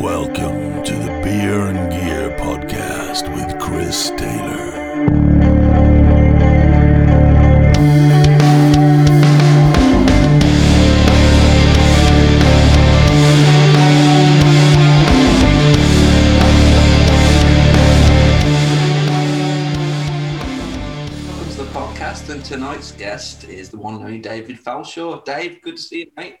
Welcome to the Beer and Gear podcast with Chris Taylor. Welcome to the podcast, and tonight's guest is the one and only David Falshaw. Dave, good to see you, mate.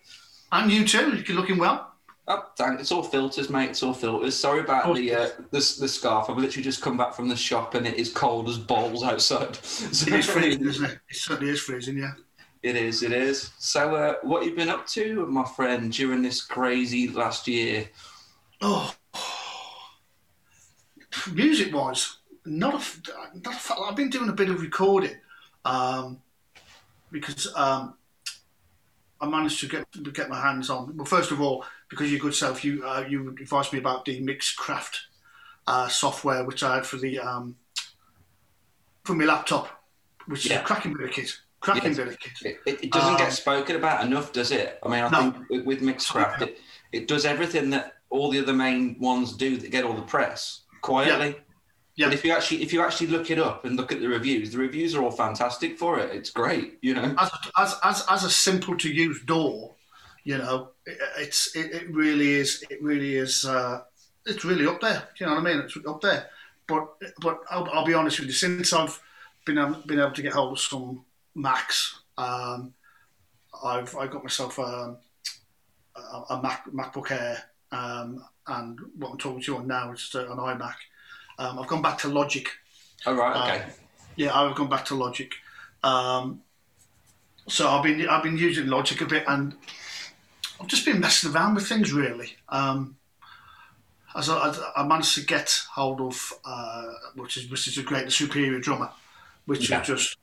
And you too. You're looking well. Oh, thank, it's all filters, mate. It's all filters. Sorry about Oh, the, uh, the the scarf. I've literally just come back from the shop, and it is cold as balls outside. So It is freezing, isn't it? It certainly is freezing, yeah. It is. It is. So, uh, what you've been up to, my friend, during this crazy last year? Oh, music wise, not a, not a f- I've been doing a bit of recording um, because um, I managed to get to get my hands on. Well, first of all, because your good self, you uh, you advised me about the Mixcraft uh, software, which I had for the um, for my laptop, which is a cracking bit of kit. Cracking Yes. bit of kit. It, it, doesn't Um, get spoken about enough, does it? I mean, I No. think with, with Mixcraft, it, it does everything that all the other main ones do that get all the press quietly. Yeah. But if you actually if you actually look it up and look at the reviews, the reviews are all fantastic for it. It's great, you know. as as as, as a simple to use DAW, you know, it, it's it, it really is it really is uh, it's really up there. You know what I mean? It's up there. But but I'll, I'll be honest with you. Since I've been able, been able to get hold of some Macs, um, I've I got myself um, a, a Mac MacBook Air, um, and what I'm talking to you on now is an iMac. Um, I've gone back to Logic. All right, Uh, okay. Yeah, I've gone back to Logic. Um, so I've been I've been using Logic a bit, and I've just been messing around with things really. Um, as I, I, managed to get hold of, uh, which is which is a great the Superior drummer, which Yeah. is just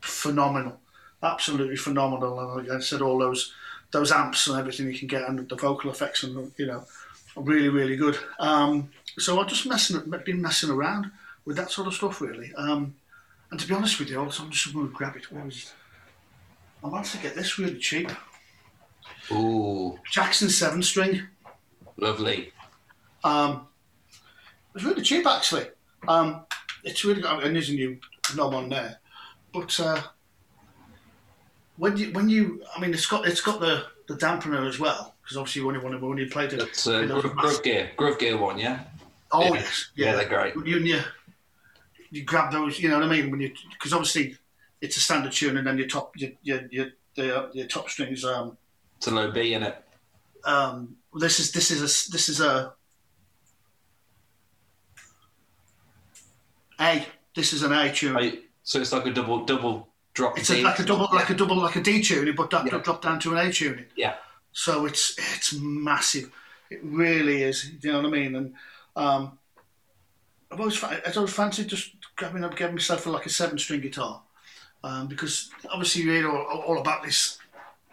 phenomenal, absolutely phenomenal. And like I said, all those those amps and everything you can get, and the vocal effects, and you know, are really really good. Um, so I've just messing been messing around with that sort of stuff really. Um, and to be honest with you, I'm just going to grab it. Where is it? I managed to get this really cheap. Ooh, Jackson seven string. lovely. Um, it was really cheap actually. Um, it's really got and there's a new knob on there, but uh, when you when you I mean it's got it's got the the dampener as well because obviously when you want to when you played it. That's uh, Groove, Groove Gear, Groove Gear one, yeah. Oh Yeah. yes, Yeah, yeah. they're great. You, you you grab those, you know what I mean? When you because obviously it's a standard tune, and then your top your your your, your, your top strings. Um, It's a low B in it. um, this is this is a this is a A. This is an A tune. I- So it's like a double double drop. It's a, like a double, like a double, like a D tuning, but that Yeah. dropped down to an A tuning. Yeah. So it's it's massive. It really is. Do you know what I mean? And um, I've always I've always fancied just grabbing up, getting myself a, like a seven string guitar, um, because obviously you hear all, all about this.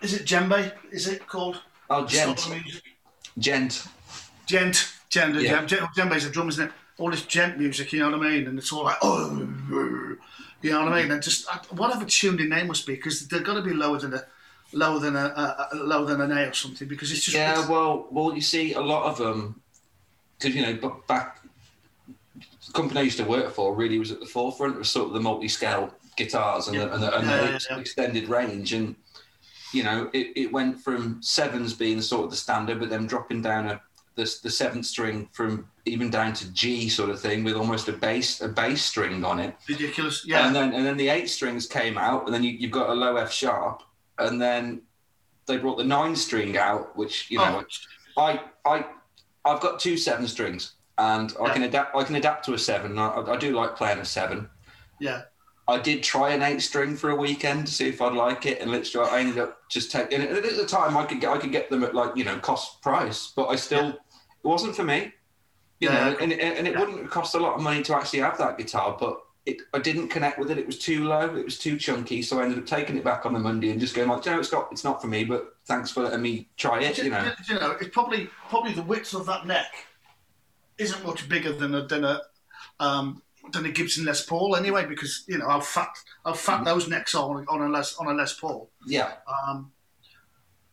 Is it djembe? Is it called? Oh, djent, djent. Djent, djent, Yeah. djembe is a drum, isn't it? All this djent music, you know what I mean? And it's all like, oh, you know what I mean? And just whatever tune the name must be, because they've got to be lower than a lower than a, a, a lower than an A or something, because it's just Yeah, well, well, you see, a lot of um, them, because you know, back the company I used to work for really was at the forefront of sort of the multi-scale guitars and the, and the, and Yeah, the yeah, yeah. extended range, and you know, it, it went from sevens being sort of the standard, but then dropping down a the, the seventh string from even down to G sort of thing with almost a bass a bass string on it. ridiculous. Yeah, And then and then the eight strings came out, and then you, you've got a low F sharp, and then they brought the nine string out, which you know Oh, I I I've got two seven strings, and I can adapt I can adapt to a seven. I, I do like playing a seven. yeah, I did try an eight string for a weekend to see if I'd like it, and literally I ended up just taking it. And at the time, I could get I could get them at like you know cost price, but I still it wasn't for me. You Yeah. know, and, and it Yeah. wouldn't cost a lot of money to actually have that guitar, but it I didn't connect with it. It was too low. It was too chunky, so I ended up taking it back on the Monday and just going like, "Do you know, it's got it's not for me, but thanks for letting me try it. You know, you know, it's probably probably the width of that neck isn't much bigger than a than a um, than a Gibson Les Paul anyway, because you know how fat how fat those necks are on, on a Les on a Les Paul. yeah, Um,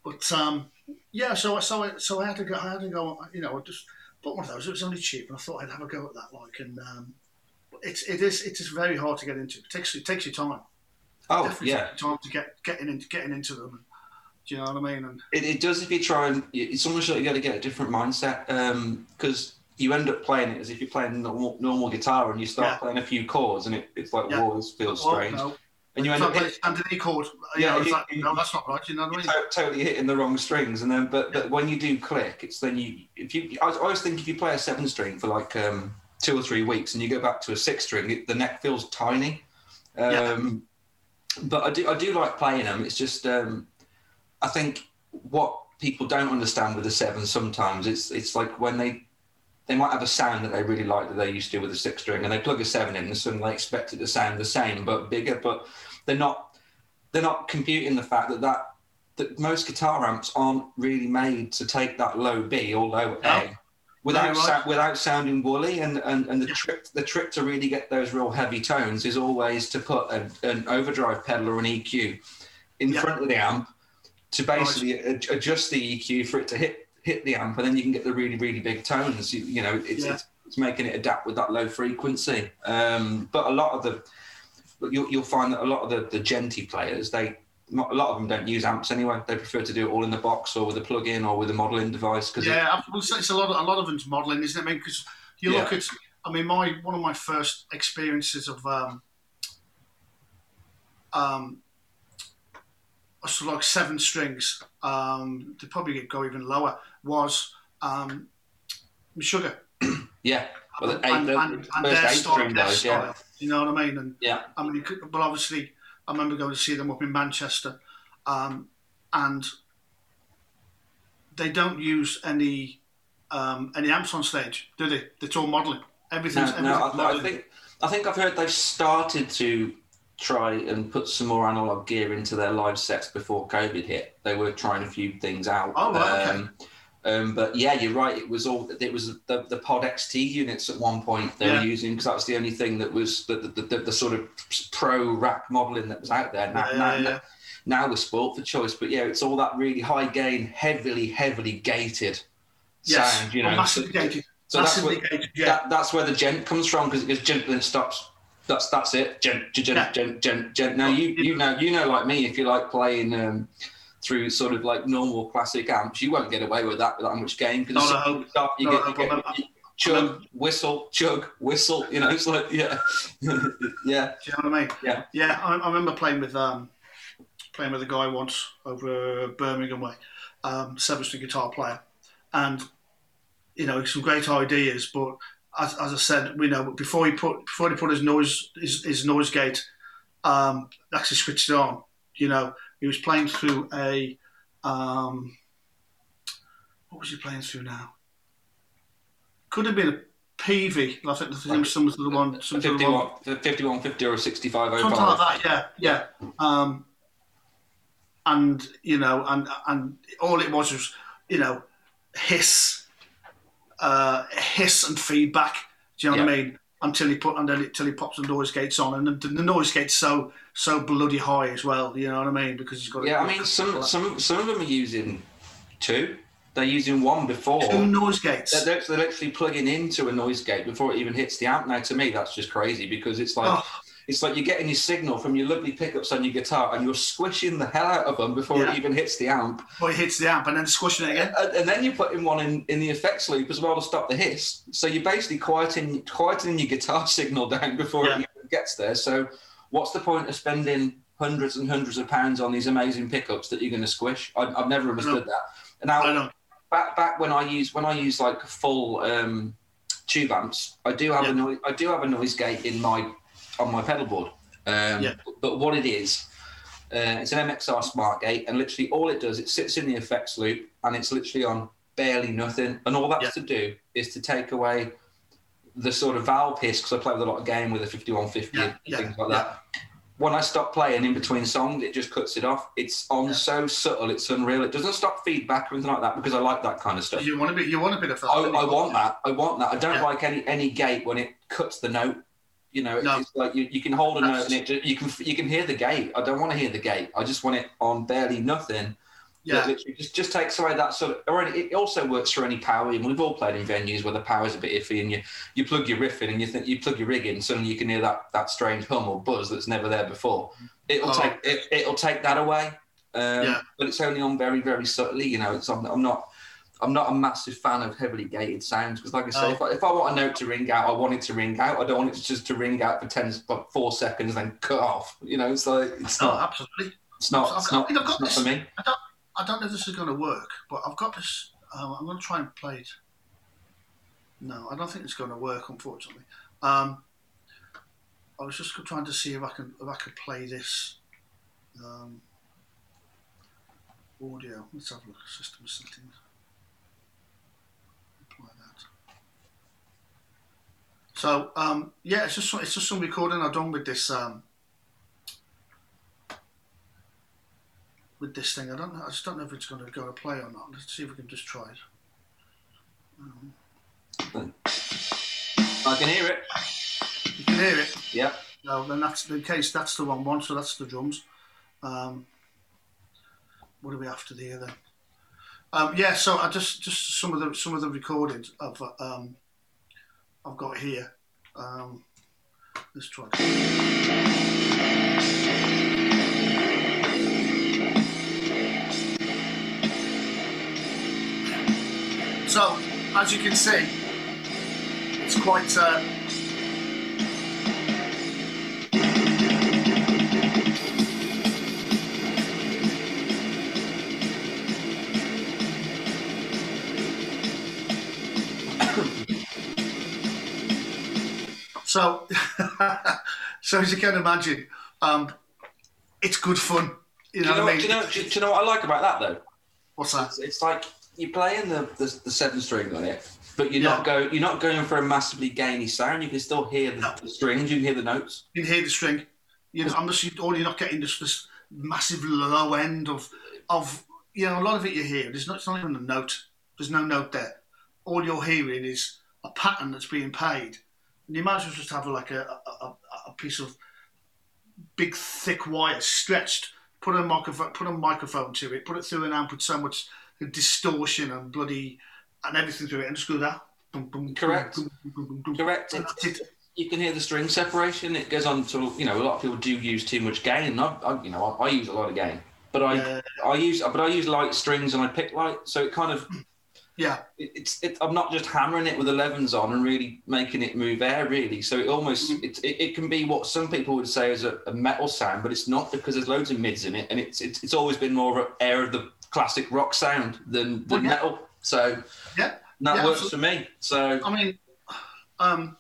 but um, yeah, so so I, so I had to go. I had to go. You know, I just bought one of those. It was only cheap, and I thought I'd have a go at that. Like, and um, it's it is it is very hard to get into. It takes it takes you time. Oh Definitely yeah, time to get getting into getting into them. And, do you know what I mean? And it, it does if you try and it's almost like you got to get a different mindset because you end up playing it as if you're playing normal, normal guitar and you start Yeah. playing a few chords and it, it's like Yeah. whoa this feels well, strange no, and you end up playing hit, standard E chord. You Yeah, know, you- like, you- no, that's not right. You know what I mean? to- totally hitting the wrong strings and then but, but when you do click it's then you if you I always think if you play a seven string for like um, two or three weeks and you go back to a six string it, the neck feels tiny um, but I do I do like playing them it's just um, I think what people don't understand with the seven sometimes it's it's like when they they might have a sound that they really like that they used to with a six string and they plug a seven in and suddenly they expect it to sound the same but bigger but they're not they're not computing the fact that that that most guitar amps aren't really made to take that low B or low A without No, right. without sounding woolly and, and, and the Yeah. trick the trick to really get those real heavy tones is always to put a, an overdrive pedal or an EQ in Yeah. front of the amp to basically ad- adjust the EQ for it to hit hit the amp and then you can get the really really big tones you, you know it's, Yeah. it's it's making it adapt with that low frequency um, but a lot of the you'll, you'll find that a lot of the, the djenty players they not, a lot of them don't use amps anyway they prefer to do it all in the box or with a plug-in or with a modeling device because Yeah, I- well, it's, a lot. Of, a lot of it's modelling, isn't it? I mean, because you look at. I mean, my one of my first experiences of um, um, sort of like seven strings. Um, to probably go even lower was um, Meshuggah. yeah well, the eight, and, the and, and their style, their guys, yeah. You know what I mean? And Yeah. I mean, could, but obviously, I remember going to see them up in Manchester, um, and they don't use any um, any amps on stage, do they? It's all modelling. Everything's, No, no, everything's I, I modelling. think I think I've heard they've started to try and put some more analog gear into their live sets before COVID hit. They were trying a few things out. Oh, right, okay. Um, but yeah, you're right. It was all it was the, the Pod XT units at one point they Yeah. were using because that was the only thing that was the, the, the, the sort of pro rack modelling that was out there. Now, Yeah, now, yeah, now we're spoilt for choice, but yeah, it's all that really high gain, heavily, heavily gated Yes, sound. You well, know, massively gated. so that's massively what, gated, yeah. that, that's where the djent comes from because djent then stops. That's that's it. Djent, djent, djent, djent, djent. Now you you know you know like me if you like playing um, through sort of like normal classic amps, you won't get away with that with that much gain because No, no, stop you no, get, no, you get you chug whistle chug whistle. You know it's like yeah yeah Do you know what I mean? Yeah. Yeah, I, I remember playing with um, playing with a guy once over Birmingham way, um, seven string guitar player, and you know some great ideas. But as, as I said, we know before he put before he put his noise his, his noise gate, um, actually switched it on. You know, he was playing through a um, what was he playing through now? Could have been a PV. I think the some of the one, some of the one 51, 51 50 or 65 something like that. Yeah, yeah. Um, and you know, and and all it was was you know hiss, uh, hiss and feedback. Do you know what I mean? Until he put until he, pops the noise gates on, and the, the noise gate's so so bloody high as well. You know what I mean? Because he's got Yeah, I mean some some some of them are using two. They're using one before. two noise gates. They're, they're, they're literally plugging into a noise gate before it even hits the amp. Now, to me, that's just crazy because it's like Oh. It's like you're getting your signal from your lovely pickups on your guitar, and you're squishing the hell out of them before Yeah. it even hits the amp, Before it hits the amp and then squishing it again. and, and then you're putting one in, in the effects loop as well to stop the hiss. So you're basically quieting quietening your guitar signal down before Yeah. it even gets there. So what's the point of spending hundreds and hundreds of pounds on these amazing pickups that you're going to squish? I, I've never understood that. And now back back when I use when I use like full um, tube amps, I do have Yeah. a noise I do have a noise gate in my on my pedal board. Um, Yeah. But what it is, uh, it's an MXR Smart Gate, and literally all it does, it sits in the effects loop, and it's literally on barely nothing, and all that's Yeah. to do is to take away the sort of valve hiss because I play with a lot of game with a 5150 Yeah, and things like that. When I stop playing in between songs, it just cuts it off. It's on so subtle, it's unreal. It doesn't stop feedback or anything like that because I like that kind of stuff. You want a bit. You want a bit of that. I. I want that. I want that. I don't like any any gate when it cuts the note. You know, No. it's like you, you can hold a note and it you can you can hear the gate. I don't want to hear the gate. I just want it on barely nothing, Yeah. Literally just, just takes away that sort of. Or it also works for any power. And we've all played in venues where the power's a bit iffy, and you, you plug your riff in, and you think you plug your rig in, suddenly you can hear that, that strange hum or buzz that's never there before. It'll Oh. take it, it'll take that away. Um, Yeah. But it's only on very very subtly. You know, it's I'm, I'm not. I'm not a massive fan of heavily gated sounds because, like I say, Oh. if, I, if I want a note to ring out, I want it to ring out. I don't want it just to ring out for 10, for four seconds, and then cut off. You know, it's like it's No, not. absolutely. It's not. Got- not, I think I've got it's not for this. me. I don't know if this is going to work, but I've got this. Um, I'm going to try and play it. No, I don't think it's going to work, unfortunately. Um, I was just trying to see if I can if I could play this um, audio. Let's have a look. At system settings. Apply that. So um, yeah, it's just it's just some recording I've done with this um, with this thing. I don't know. I just don't know if it's going to go to play or not. Let's see if we can just try it. Um, I can hear it. you can hear it. Yeah. No, then that's the case. That's the wrong one. So that's the drums. Um, what are we after the then? Um, yeah. So I just just some of the some of the recordings of um, I've got here. Um, let's try. So as you can see, it's quite. Uh, So, so as you can imagine, um, it's good fun. You Do know, you know, what I mean? do, you know, do, you- you know what I like about that though? What's that? It's, it's like you're playing the, the, the seven string on it, but you're Yeah. not go you're not going for a massively gainy sound. You can still hear the, No. the strings. You can hear the notes. You can hear the string. You know, I'm just, or you're not getting this, this massive low end of, of you know, a lot of it you hear. There's not, it's not even a note. There's no note there. All you're hearing is a pattern that's being played. You might as well just have like a, a, a, piece of big thick wire stretched. Put a microphone, put a microphone to it. Put it through an amp with so much distortion and bloody and everything through it, and just go that. Boom, boom, Correct. Correct. It, you can hear the string separation. It goes on to you know a lot of people do use too much gain. And I, I you know I, I use a lot of gain, but I Yeah. I use but I use light strings and I pick light, so it kind of Yeah, it, it's it, I'm not just hammering it with 11s on and really making it move air really. So it almost it, it, it can be what some people would say is a, a metal sound, but it's not because there's loads of mids in it, and it's it's, it's always been more of an air of the classic rock sound than, Well, yeah. metal. So yeah. that Yeah, works for me. So I mean, um,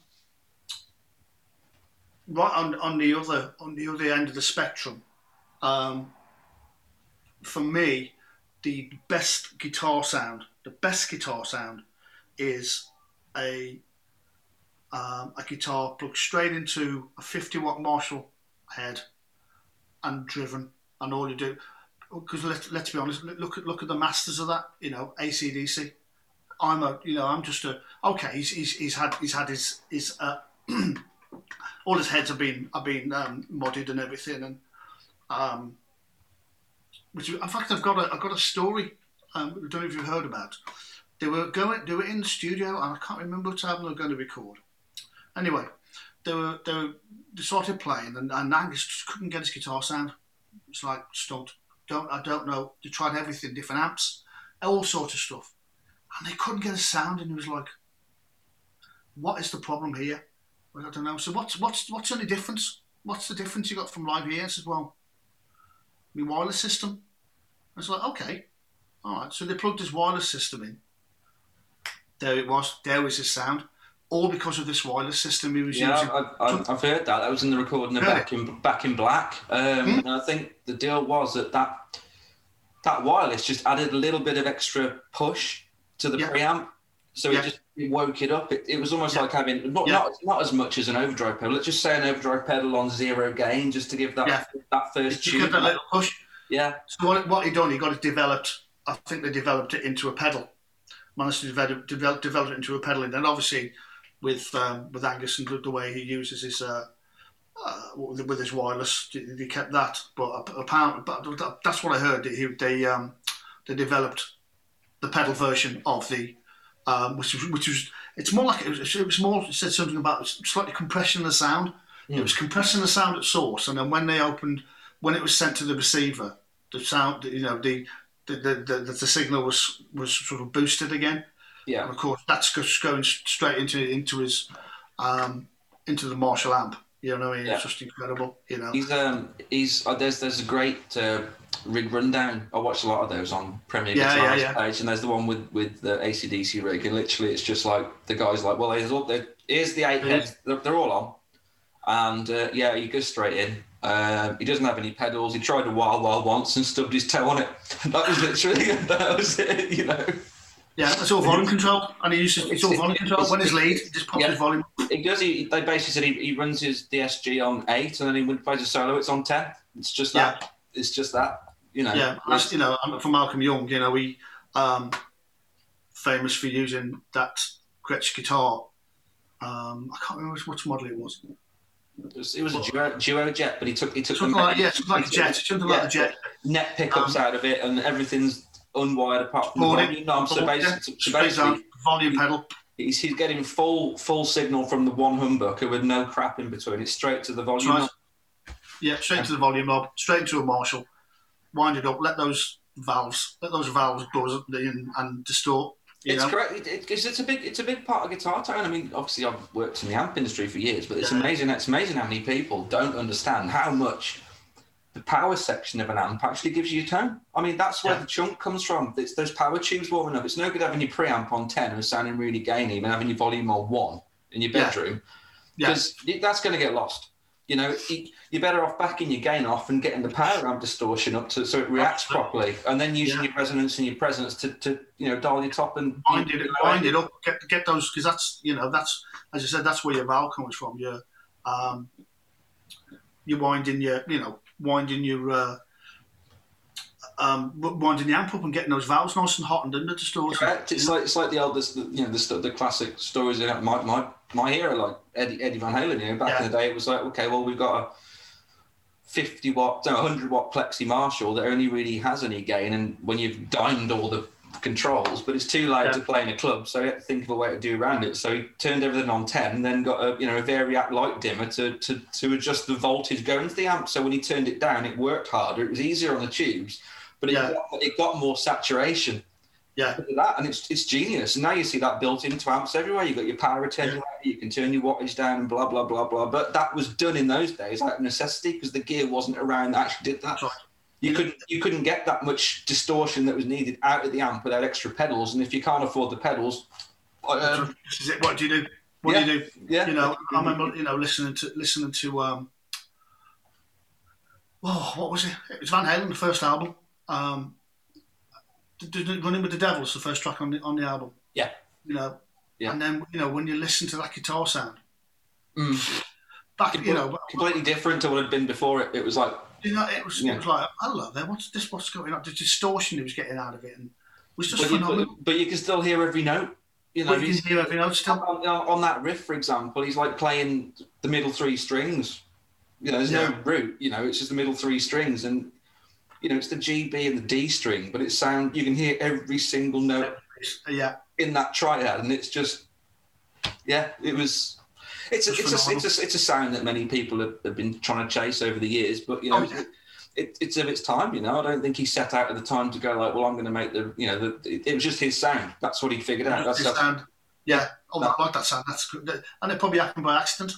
right on, on the other on the other end of the spectrum, um, for me, the best guitar sound, the best guitar sound, is a um, a guitar plugged straight into a 50 watt Marshall head and driven, and all you do. Because let's, let's be honest, look at look at the masters of that. You know, ACDC. I'm a, you know, I'm just a. Okay, he's he's, he's had he's had his his uh, all his heads have been have been um, modded and everything, and um, which in fact I've got a I've got a story. Um, I don't know if you've heard about. They were going, they were in the studio, and I can't remember what album they were going to record. Anyway, they were they were they started playing, and, and Angus just couldn't get his guitar sound. It's like stumped. Don't I don't know. They tried everything, different amps, all sorts of stuff and they couldn't get a sound. And he was like, "What is the problem here?" I don't know. So what's what's what's the difference? What's the difference you got from live here? I said, "Well, my wireless system." I was like, "Okay, all right." So they plugged his wireless system in. There it was. There was his sound, all because of this wireless system he was yeah, using. I, I, I've heard that. That was in the recording of Back in Back in Black. Um, Hmm? And I think the deal was that that that wireless just added a little bit of extra push to the Yeah. preamp, so Yeah. it just it woke it up. It, it was almost Yeah. like having not, Yeah. not not as much as an overdrive pedal. Let's just say an overdrive pedal on zero gain, just to give that Yeah. that first tune. give that little push. Yeah, So what, what he done, he got it developed. I think they developed it into a pedal. Managed to develop, develop, develop it into a pedal, and then obviously with um, with Angus and the way he uses his uh, uh, with his wireless, he he kept that. But apparently, but that's what I heard. He, they um, they developed the pedal version of the, um, which was which was it's more like it was, it was more it said something about slightly compressing the sound. It was compressing the sound at source, and then when they opened, when it was sent to the receiver, the sound, you know, the the, the, the, the signal was was sort of boosted again. Yeah. And of course, that's just going straight into into his um, into the Marshall amp. You know what I mean? Yeah. It's just incredible. You know. He's um he's uh, there's there's a great uh, rig rundown. I watch a lot of those on Premier Yeah, Guitars yeah, yeah. page, and there's the one with with the ACDC rig, and literally it's just like the guy's like, well, here's all there, here's the eight heads, they're, they're all on, and uh, yeah, he goes straight in. Um, he doesn't have any pedals. He tried a wild wild once and stubbed his toe on it. That was literally that was it. You know, Yeah, it's all volume control, and he uses it's all volume control. When his lead, he just pops Yeah. his volume. he does. He they basically said he, he runs his DSG on eight, and then he when he plays a solo, it's on ten. It's just that. Yeah. It's just that. You know. Yeah, that's, you know, from Malcolm Young. You know, he um, famous for using that Gretsch guitar. Um, I can't remember which model it was. It was, it was a duo, duo jet, but he took he took Something the like yeah, something like a jet. Something like a jet. net pickups Um, out of it, and everything's unwired apart from the Boarding. volume knob. So Yeah, basically, so basically volume pedal. he's, he's getting full full signal from the one humbucker with no crap in between. It's straight to the volume. Right. Yeah, straight to the volume knob, straight to a Marshall. Wind it up. Let those valves, let those valves buzz and, and distort. You It's know? correct. It, it, 'cause it's a big, it's a big part of guitar tone. I mean, obviously, I've worked in the amp industry for years, but it's Yeah. amazing. It's amazing how many people don't understand how much the power section of an amp actually gives you tone. I mean, that's where Yeah. the chunk comes from. It's those power tubes warming up. It's no good having your preamp on ten and sounding really gainy, and having your volume on one in your Yeah. bedroom, Yeah. because that's going to get lost. You know, you- you're better off backing your gain off and getting the power amp distortion up to so it reacts properly, and then using Yeah. your resonance and your presence to, to you know dial your top and wind it, wind it up, get get those because that's you know that's as I said that's where your valve comes from. Your um, you're winding your you know winding your uh, um, winding the amp up and getting those valves nice and hot and under distortion. Correct. It's like it's like the old, this, the, you know, the, the classic stories in my my my hero, like Eddie Eddie Van Halen. You know, back Yeah. in the day, it was like, okay, well, we've got a fifty watt, no, hundred watt plexi Marshall that only really has any gain, and when you've dimed all the controls, but it's too loud Yeah. to play in a club, so he had to think of a way to do around it. So he turned everything on ten, and then got a you know a variac light dimmer to to to adjust the voltage going to the amp. So when he turned it down, it worked harder. It was easier on the tubes, but it Yeah. got, it got more saturation Yeah, look at that, and it's it's genius. And now you see that built into amps everywhere. You've got your power attenuator, you can turn your wattage down, and blah blah blah blah. But that was done in those days out of necessity because the gear wasn't around that actually did that. Right. You couldn't you couldn't get that much distortion that was needed out of the amp without extra pedals. And if you can't afford the pedals, um, this is it. What do you do? What yeah. do you do? yeah, You know, I remember you know listening to listening to um, oh, what was it? It was Van Halen, the first album. Um, Running with the Devils, the first track on the on the album. Yeah. You know, Yeah. and then you know when you listen to that guitar sound, Mm. back you know, completely different to what had been before it. It was like you know, it was Yeah. it was like hello there, what's this? What's going on? The distortion he was getting out of it, and it was just but you, phenomenal. but, but you can still hear every note. You know, But you can hear every note still. on, on- on that riff, for example, he's like playing the middle three strings. You know, there's no root. You know, it's just the middle three strings, and you know, it's the G, B, and the D string, but it sound. You can hear every single note Yeah, in that triad, and it's just, yeah, it was. It's a, It's a, it's a, it's a sound that many people have, have been trying to chase over the years, but you know, Oh, yeah. it, it's of its time. You know, I don't think he set out at the time to go like, well, I'm going to make the, you know, the, it, it was just his sound. That's what he figured out. That's, His sound. Yeah, oh, I like that sound. That's good. And it probably happened by accident.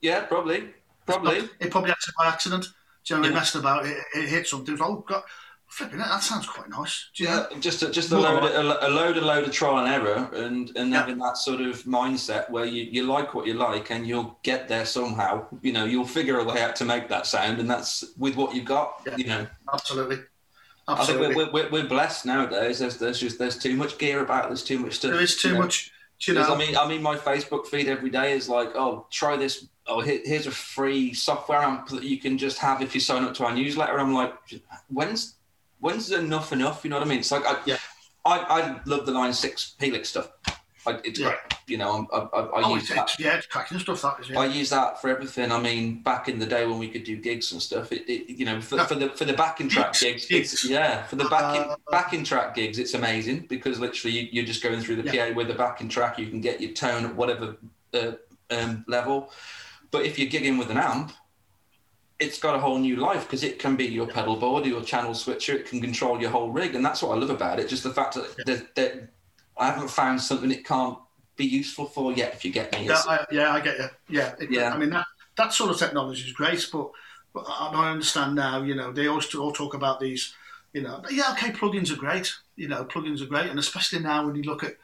yeah, probably, probably. It probably happened by accident. Do you know, Yeah. messed about, it, it hit something. Oh, God, flipping it, that sounds quite nice. Do you know? Yeah, just a, just a load, of, a, a load, load of trial and error, and and Yeah. having that sort of mindset where you, you like what you like, and you'll get there somehow. You know, you'll figure a way out to make that sound, and that's with what you've got. Yeah. You know, Absolutely. I think Absolutely. we're, we're, we're blessed nowadays. There's there's just there's too much gear about. There's too much stuff. there is too you know. much, you know. I mean, I mean, my Facebook feed every day is like, oh, try this. Oh, here, here's a free software amp that you can just have if you sign up to our newsletter. I'm like, when's when's enough enough? You know what I mean? It's like, I, Yeah. I, I love the Line Six Helix stuff. I, it's Yeah. great. You know, I, I, I Oh, use it's, that. yeah, it's cracking stuff. That is. Yeah. I use that for everything. I mean, back in the day when we could do gigs and stuff, it, it you know, for, Yeah. for the for the backing track Gigs, gigs, it's, yeah, for the backing Uh, backing track gigs, it's amazing because literally you, you're just going through the PA with the backing track. You can get your tone at whatever uh, um, level. But if you're gigging with an amp, it's got a whole new life because it can be your pedal board, your channel switcher. It can control your whole rig, and that's what I love about it. Just the fact that, that, that I haven't found something it can't be useful for yet. If you get me, Yeah, I, yeah, I get you. Yeah, it, Yeah. I mean that that sort of technology is great, but but I understand now. You know, they always all talk about these. You know, yeah, okay, plugins are great. You know, plugins are great, and especially now when you look at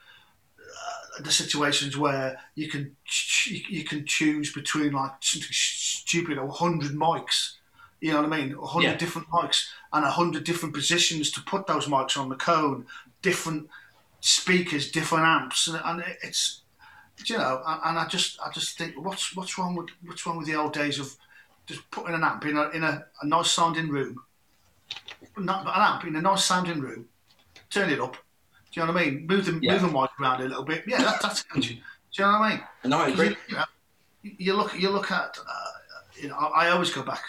the situations where you can ch- you can choose between like something stupid, a hundred mics. You know what I mean? A hundred Yeah. different mics and a hundred different positions to put those mics on the cone, different speakers, different amps, and, and it's you know, and, and I just I just think what's what's wrong with what's wrong with the old days of just putting an amp in a in a, a nice sounding room, not an amp in a nice sounding room, turn it up. Do you know what I mean? Move the Yeah. move the mic around a little bit. Yeah, that, that's. Do you know what I mean? no, I agree. You, you, know, you look you look at uh, you know I, I always go back.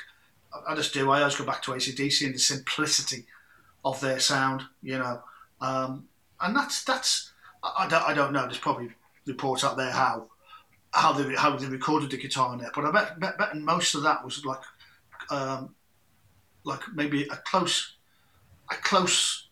I- just do. I always go back to ACDC and the simplicity of their sound. You know, um, and that's that's I, I don't I don't know. There's probably reports out there how how they how they recorded the guitar in there, but I bet bet, bet most of that was like um, like maybe a close a close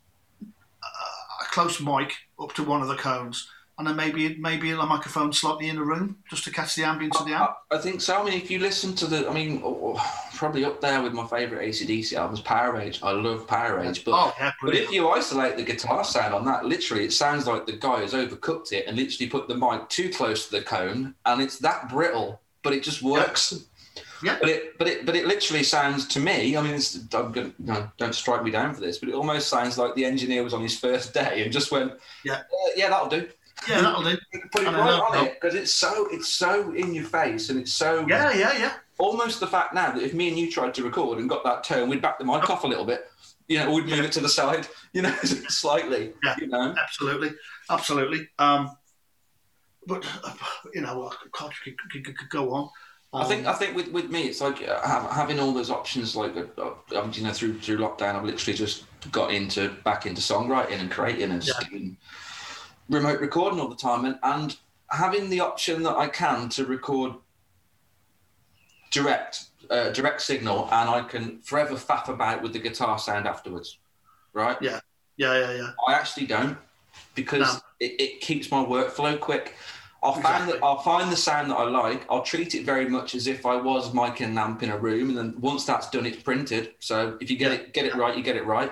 close mic up to one of the cones, and then maybe maybe a microphone slightly in the room just to catch the ambience of the amp. I, I think so. I mean, if you listen to the, I mean, oh, oh, probably up there with my favourite ACDC albums, Powerage. I love Powerage, but oh yeah, but if you isolate the guitar sound on that, literally, it sounds like the guy has overcooked it and literally put the mic too close to the cone, and it's that brittle, but it just works. Yeah. But it, but it, but it literally sounds to me. I mean, it's, I'm gonna, no, don't strike me down for this, but it almost sounds like the engineer was on his first day and just went, Yeah. "Uh, yeah, that'll do." yeah, that'll do. Put it right know. on it because it's so, it's so in your face and it's so Yeah, yeah, yeah. almost the fact now that if me and you tried to record and got that tone, we'd back the mic off a little bit. You know, we'd move it to the side, you know, slightly. Yeah. You know. Absolutely, absolutely. Um, but uh, you know, I could, could, could, could go on. I think I Um, think with, with me, it's like uh, having all those options. Like uh, uh, you know, through through lockdown, I've literally just got into back into songwriting and creating and just doing remote recording all the time, and and having the option that I can to record direct uh, direct signal, and I can forever faff about with the guitar sound afterwards, right? yeah, yeah, yeah. I actually don't because No. it, it keeps my workflow quick. I'll find that I'll find the sound that I like. I'll treat it very much as if I was micing an amp in a room, and then once that's done, it's printed. So if you get Yeah. it get it right, you get it right.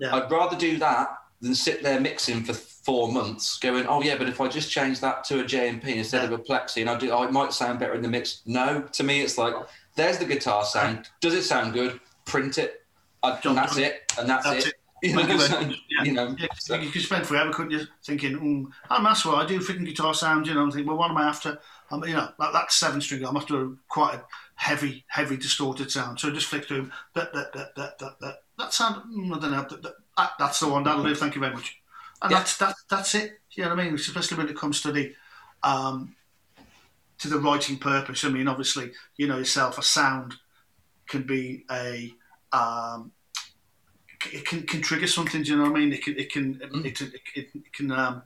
Yeah. I'd rather do that than sit there mixing for four months, going, oh yeah, but if I just change that to a JMP instead of a plexi, and I do, oh, it might sound better in the mix. No, to me, it's like there's the guitar sound. Does it sound good? Print it, I, Done, and that's it, and that's, That's it. You know, Thank you so- Yeah. you know, Yeah, so- you could spend forever, couldn't you, thinking, mm, I'm what I do, freaking guitar sound, you know, I'm think, well, what am I after? Um, you know, that, that seven string, I'm after quite a heavy, heavy distorted sound. So I just flick through that, that, that, that, that, that, that sound, mm, I don't know, that, that, that, that's the one, that'll do, thank you very much. And Yeah. that's, that, that's it, you know what I mean? Especially when it comes to the, um, to the writing purpose. I mean, obviously, you know yourself, a sound can be a, um, it can, can trigger something. Do you know what I mean? It can it can Mm. it, it, it, it can um,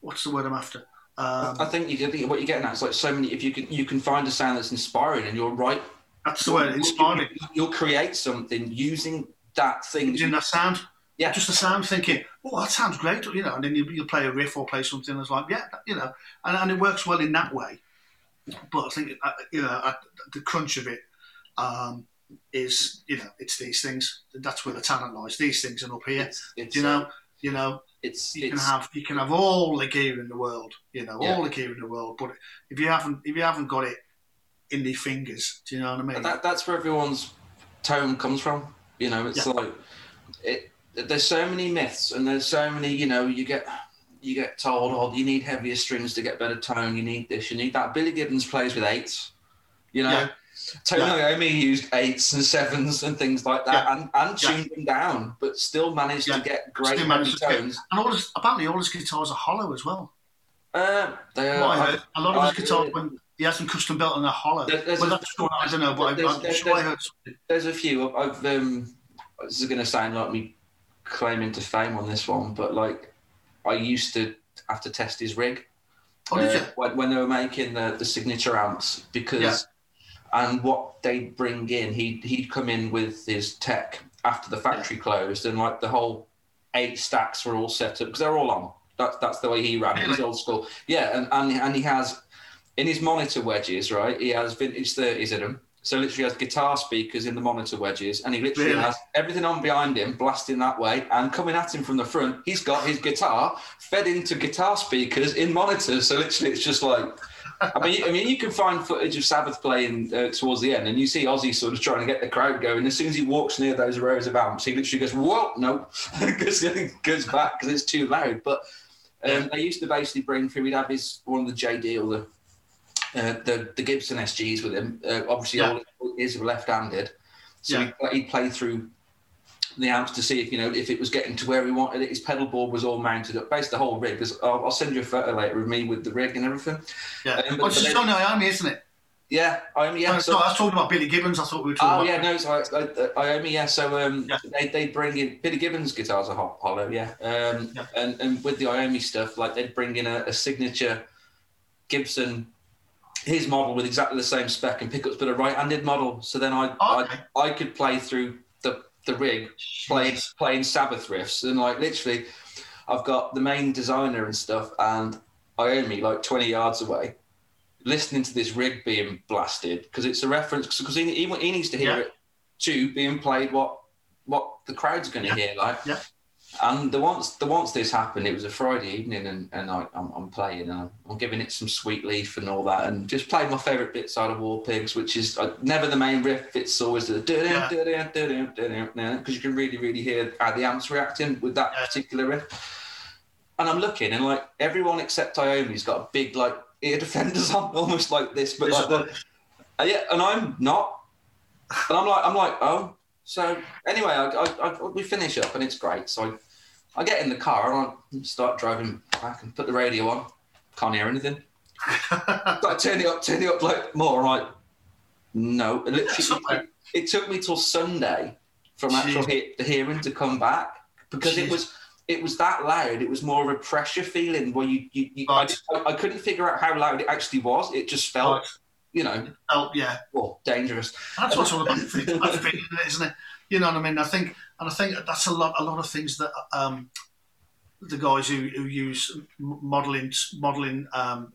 what's the word I'm after? Um, I think you I think what you're getting at is like so many. If you can you can find a sound that's inspiring, and you're right, that's the word. Inspiring. You'll create something using that thing. Using that sound. Yeah. Just the sound, thinking, oh, that sounds great, you know, and then you, you play a riff or play something that's like, yeah, you know, and, and it works well in that way. But I think, uh, you know, the crunch of it um, is, you know, it's these things. That's where the talent lies. These things are up here. It's, it's, you know, uh, you know, it's you can have you can have all the gear in the world, you know, Yeah. all the gear in the world. But if you haven't if you haven't got it in the fingers, do you know what I mean? that, that's where everyone's tone comes from. You know, it's Yeah. like it. There's so many myths, and there's so many. You know, you get you get told, oh, you need heavier strings to get better tone. You need this, you need that. Billy Gibbons plays with eights. You know, Yeah. Tony Yeah. Iommi used eights and sevens and things like that, and, and Yeah. tuned them down, but still managed Yeah. to get great Still heavy to get- tones. and all his, apparently all his guitars are hollow as well. Uh, they are. I a lot of his I- guitars when he has them custom built on a hollow. There- there's well, a- that's true, I don't know, but there's- I'm there's- sure I heard something. There's a few. I've um, this is going to sound like me claiming to fame on this one, but like I used to have to test his rig Oh, did uh, you? when, when they were making the, the signature amps because Yeah. And what they'd bring in, he'd he'd come in with his tech after the factory closed, and like the whole eight stacks were all set up because they're all on. That's that's the way he ran it. He's Really? old school. Yeah, and, and and he has in his monitor wedges, right? He has vintage thirties in them. So literally has guitar speakers in the monitor wedges, and he literally Really? has everything on behind him, blasting that way, and coming at him from the front. He's got his guitar fed into guitar speakers in monitors. So literally, it's just like I mean, I mean, you can find footage of Sabbath playing uh, towards the end, and you see Ozzy sort of trying to get the crowd going. As soon as he walks near those rows of amps, he literally goes, "Whoa, no," because goes back because it's too loud. But um, they used to basically bring through. He'd have his one of the JD or the uh, the the Gibson SGs with him. Uh, obviously, Yeah. all his were left-handed, so Yeah. he'd, he'd play through the amps to see if you know if it was getting to where he wanted it. His pedal board was all mounted up. Basically, the whole rig. I'll, I'll send you a photo later of me with the rig and everything. Yeah. Um, but- oh, it's but just they- Tony Iommi, isn't it? Yeah, I yeah. Oh, So, no, I was talking about Billy Gibbons. I thought we were talking oh about. yeah, no, so I, I, Iommi, yeah. So um, Yeah. they they bring in Billy Gibbons guitars are hot hollow, yeah. Um, Yeah. and and with the Iommi stuff, like they'd bring in a, a signature Gibson, his model with exactly the same spec and pickups, but a right-handed model. So then I Oh, okay. I, I could play through the rig playing playing Sabbath riffs and like literally, I've got the main designer and stuff and Iommi like twenty yards away, listening to this rig being blasted because it's a reference because he, he he needs to hear Yeah. it too being played what what the crowd's going to Yeah. hear like. Yeah. And the once the once this happened, it was a Friday evening, and, and I, I'm, I'm playing, and I'm, I'm giving it some sweet leaf and all that, and just playing my favourite bits out of War Pigs, which is uh, never the main riff. It's always the Yeah. because you can really really hear how the amps reacting with that Yeah. particular riff. And I'm looking, and like everyone except Iommi's got a big like ear defenders on, almost like this, but like the, uh, yeah, and I'm not. And I'm like, I'm like, oh. So anyway, I, I, I, we finish up and it's great. So I, I get in the car and I start driving back and put the radio on. Can't hear anything. I turn it up, turn it up like more. I'm like, no. It, literally, it, took me till Sunday from actual Jeez. he- the hearing to come back because it was it was that loud. It was more of a pressure feeling where you, you, you Right. I, I couldn't figure out how loud it actually was. It just felt, Right. You know, Oh, yeah. well, dangerous. That's what's all about, feeling, isn't it? You know what I mean? I think, and I think that's a lot, a lot of things that um, the guys who, who use modeling, modeling um,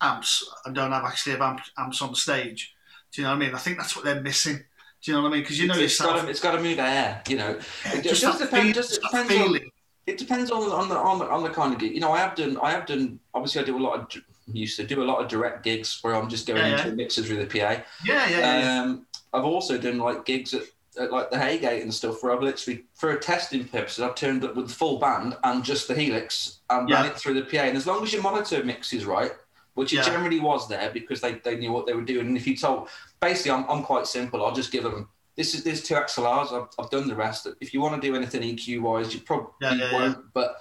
amps and don't have actually have amp, amps on the stage. Do you know what I mean? I think that's what they're missing. Do you know what I mean? Because you know it's yourself, got to, it's got to move air, you know. It just, just, that, depends. feel, Just depends on, it depends on on the, on the on the kind of gig. You know, I have done I have done. Obviously, I do a lot of used to do a lot of direct gigs where I'm just going Yeah, into yeah. a mixer through the PA. Yeah, yeah, yeah. yeah. Um, I've also done like gigs at, at like the Haygate and stuff where I've literally, for a testing purposes, I've turned up with the full band and just the Helix and ran it through the PA. And as long as your monitor mix is right, which it generally was there because they, they knew what they were doing. And if you told, basically, I'm, I'm quite simple. I'll just give them. This is there's two XLRs. I've, I've done the rest. If you want to do anything EQ wise, you probably Yeah, yeah, won't. But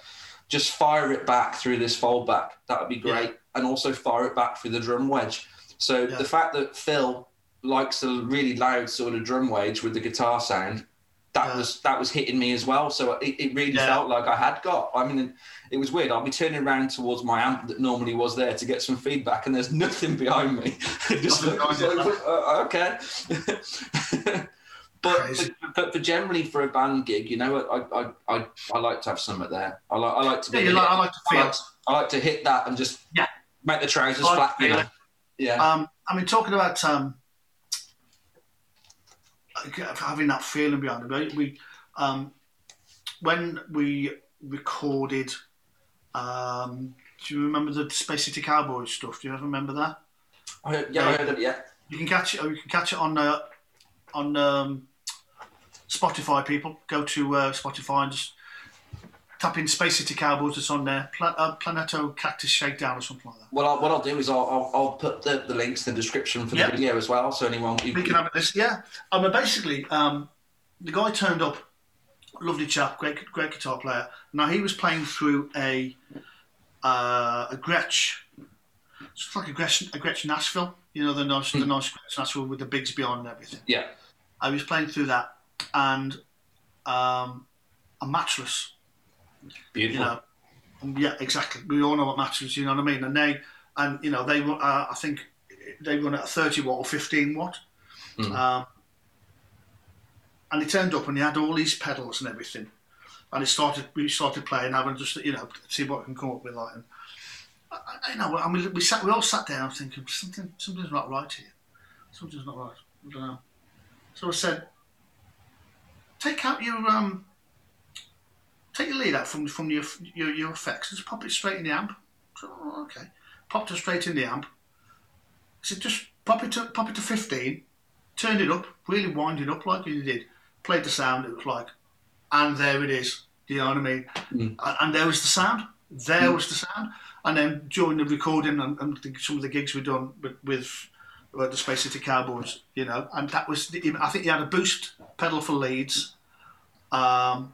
just fire it back through this fold back. That would be great. And also fire it back through the drum wedge. So Yeah. the fact that Phil likes a really loud sort of drum wedge with the guitar sound, that Yeah. was that was hitting me as well. So it, it really Yeah. felt like I had got. I mean, it was weird. I'll be turning around towards my amp that normally was there to get some feedback, and there's nothing behind me. Just like, uh, okay. but, but generally for a band gig, you know, I I, I, I like to have some something there. I like I like to be. yeah like, I like to I like, I like to hit that and just Yeah. Make the trousers I flat. to You know? Yeah. Um, I mean, talking about um, having that feeling behind it, we um, when we recorded. Um, do you remember the Space City Cowboys stuff? Do you ever remember that? I heard, yeah, I heard of it. Yeah. You can catch it. You can catch it on uh, on um, Spotify. People go to uh, Spotify and just tap in Space City Cowboys. It's on there. Pla- uh, Planeto Cactus Shakedown or something like that. Well, I'll, what I'll do is I'll, I'll, I'll put the, the links in the description for the Yeah. video as well, so anyone who, We can have it this. Yeah. I mean, basically, um, the guy turned up, lovely chap, great, great guitar player. Now he was playing through a uh, a Gretsch. It's like a Gretsch, a Gretsch Nashville. You know the nice, the nice Gretsch Nashville with the Bigsby on and everything. Yeah. I was playing through that and um, a matchless. You Beautiful. know, Um, yeah, exactly. We all know what matters. You know what I mean? And they, and you know, they were. Uh, I think they run at a thirty watt or fifteen watt. Mm. Um, and he turned up and he had all these pedals and everything. And he started. We started playing, having just you know see what we can come up with. Like, and I, I, you know, I mean, we sat. We all sat down thinking something. Something's not right here. Something's not right. I don't know. So I said, take out your um, take your lead out from from your your, your effects, just pop it straight in the amp. So, oh, okay, popped it straight in the amp. Said, just pop it to pop it to fifteen, turned it up, really wind it up like you did. Played the sound. It was like, and there it is. Do you know what I mean? Mm. And, and there was the sound. There was the sound. And then during the recording and, and the, some of the gigs we done with, with the Space City Cowboys, you know, and that was. The, I think he had a boost pedal for leads. Um,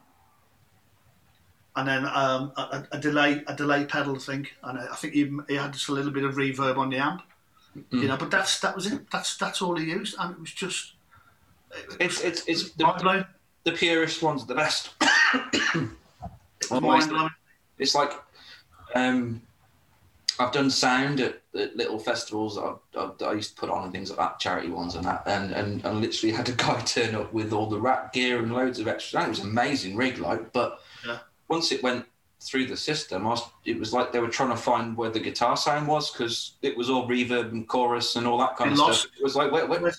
and then um, a, a delay a delay pedal, I think, and I think he, he had just a little bit of reverb on the amp, you know. But that's that was it. That's that's all he used, and it was just It's it's it's mind the, the purest ones are the best. Blowing. it's like um, I've done sound at, at little festivals that I've, I've, I used to put on and things like that, charity ones and that, and, and, and literally had a guy turn up with all the rack gear and loads of extra. and It was amazing rig, like, but. Once it went through the system, I was, it was like they were trying to find where the guitar sound was because it was all reverb and chorus and all that kind It of lost- stuff. It was like, wait, wait,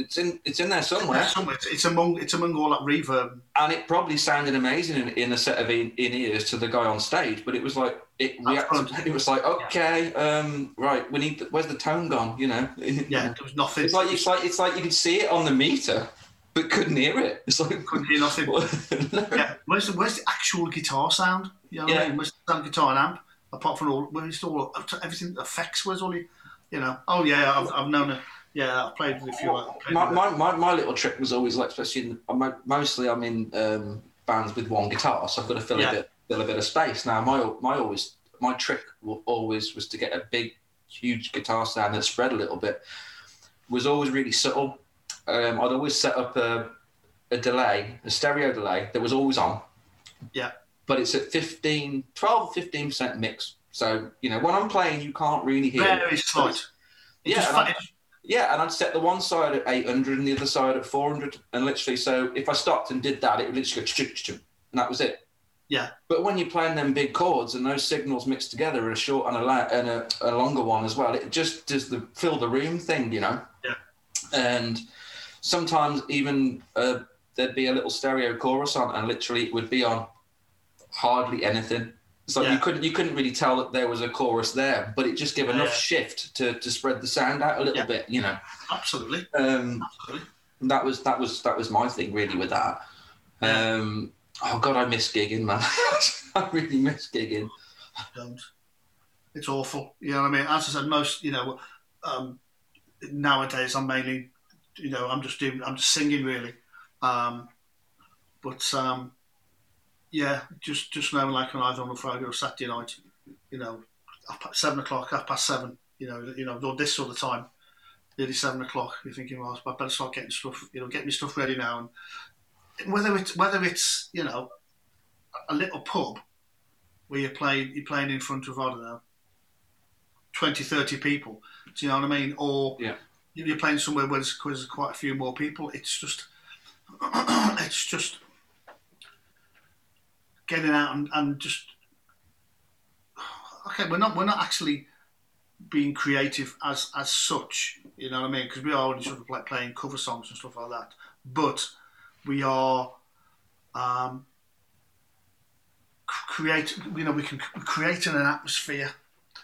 it's in it's in there somewhere Somewhere. It's, it's among it's among all that reverb. and it probably sounded amazing in, in a set of in, in ears to the guy on stage, but it was like it reacted. It was like okay, um, right, we need. Where's the tone gone? You know. Yeah, there was nothing. It's like it's like it's like you could see it on the meter, but couldn't hear it. It's like couldn't hear nothing. No. Yeah, where's the where's the actual guitar sound? You know Yeah. I mean? Where's the sound guitar and amp? Apart from all, where's all everything effects? Where's all the, you know? Oh yeah, I've, I've known it. Yeah, I've played with a few. My, my, my, my little trick was always like, especially in, I'm mostly I'm in um, bands with one guitar, so I've got to fill Yeah. a bit fill a bit of space. Now my my always my trick always was to get a big huge guitar sound that spread a little bit. Was always really subtle. Um, I'd always set up a a delay, a stereo delay that was always on. Yeah. But it's at 15, 12, 15 percent mix. So you know when I'm playing, you can't really hear. it. very slight. It Yeah, and I- Yeah, and I'd set the one side at 800 and the other side at 400. And literally, so if I stopped and did that, it would literally go and that was it. Yeah. But when you're playing them big chords and those signals mixed together, a short and a, la- and a, a longer one as well, it just does the fill the room thing, you know? Yeah. And sometimes even uh, there'd be a little stereo chorus on, and literally it would be on hardly anything. So like you couldn't you couldn't really tell that there was a chorus there, but it just gave Yeah, enough yeah. shift to, to spread the sound out a little Yeah. bit, you know. absolutely, Um, absolutely. that was that was that was my thing really with that. Yeah. Um, oh god, I miss gigging, man. I really miss gigging. Don't. It's awful. You know what I mean? As I said, most you know, um, nowadays I'm mainly, you know, I'm just doing, I'm just singing really. Um, but um, yeah, just just knowing like on either on a Friday or Saturday night, you know, seven o'clock, half past seven, you know, you know, or this sort of time, nearly seven o'clock. You're thinking, well, I better start getting stuff, you know, get my stuff ready now. And whether it's whether it's you know, a little pub where you're playing you're playing in front of I don't know 20 30 people do you know what I mean or Yeah. You're playing somewhere where there's, where there's quite a few more people it's just it's just getting out and, and just okay we're not we're not actually being creative as as such you know what I mean? Because we are only sort of like playing cover songs and stuff like that. But we are um, create you know we can create an atmosphere.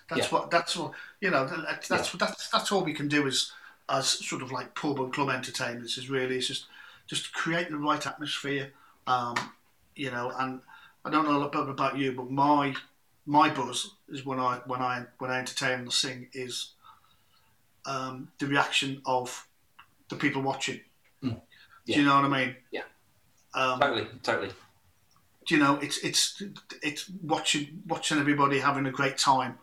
That's Yeah. what that's what you know that- that's that's that's all we can do as as sort of like pub and club entertainers is really is just just create the right atmosphere um, you know and I don't know about, about you but my my buzz is when I when I when I entertain and sing is um, the reaction of the people watching Mm. do you know what I mean Yeah. um, Totally, totally. Do you know, it's it's it's watching watching everybody having a great time,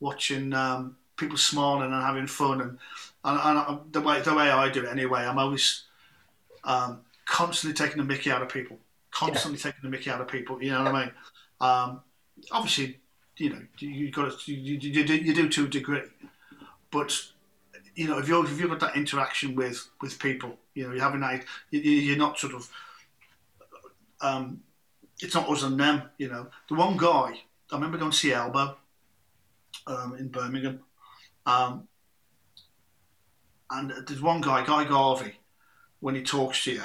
watching um, people smiling and having fun, and and, and the way the way I do it anyway, I'm always um, constantly taking the Mickey out of people, constantly yeah. taking the Mickey out of people. You know what I mean? Um, obviously, you know, you got to you, you, do, you do to a degree, but you know, if you're if you've got that interaction with with people, you know, you're having that, you, are not sort of, um, it's not us and them. You know, the one guy I remember going to see Elbow um, in Birmingham, um, and there's one guy, Guy Garvey, when he talks to you,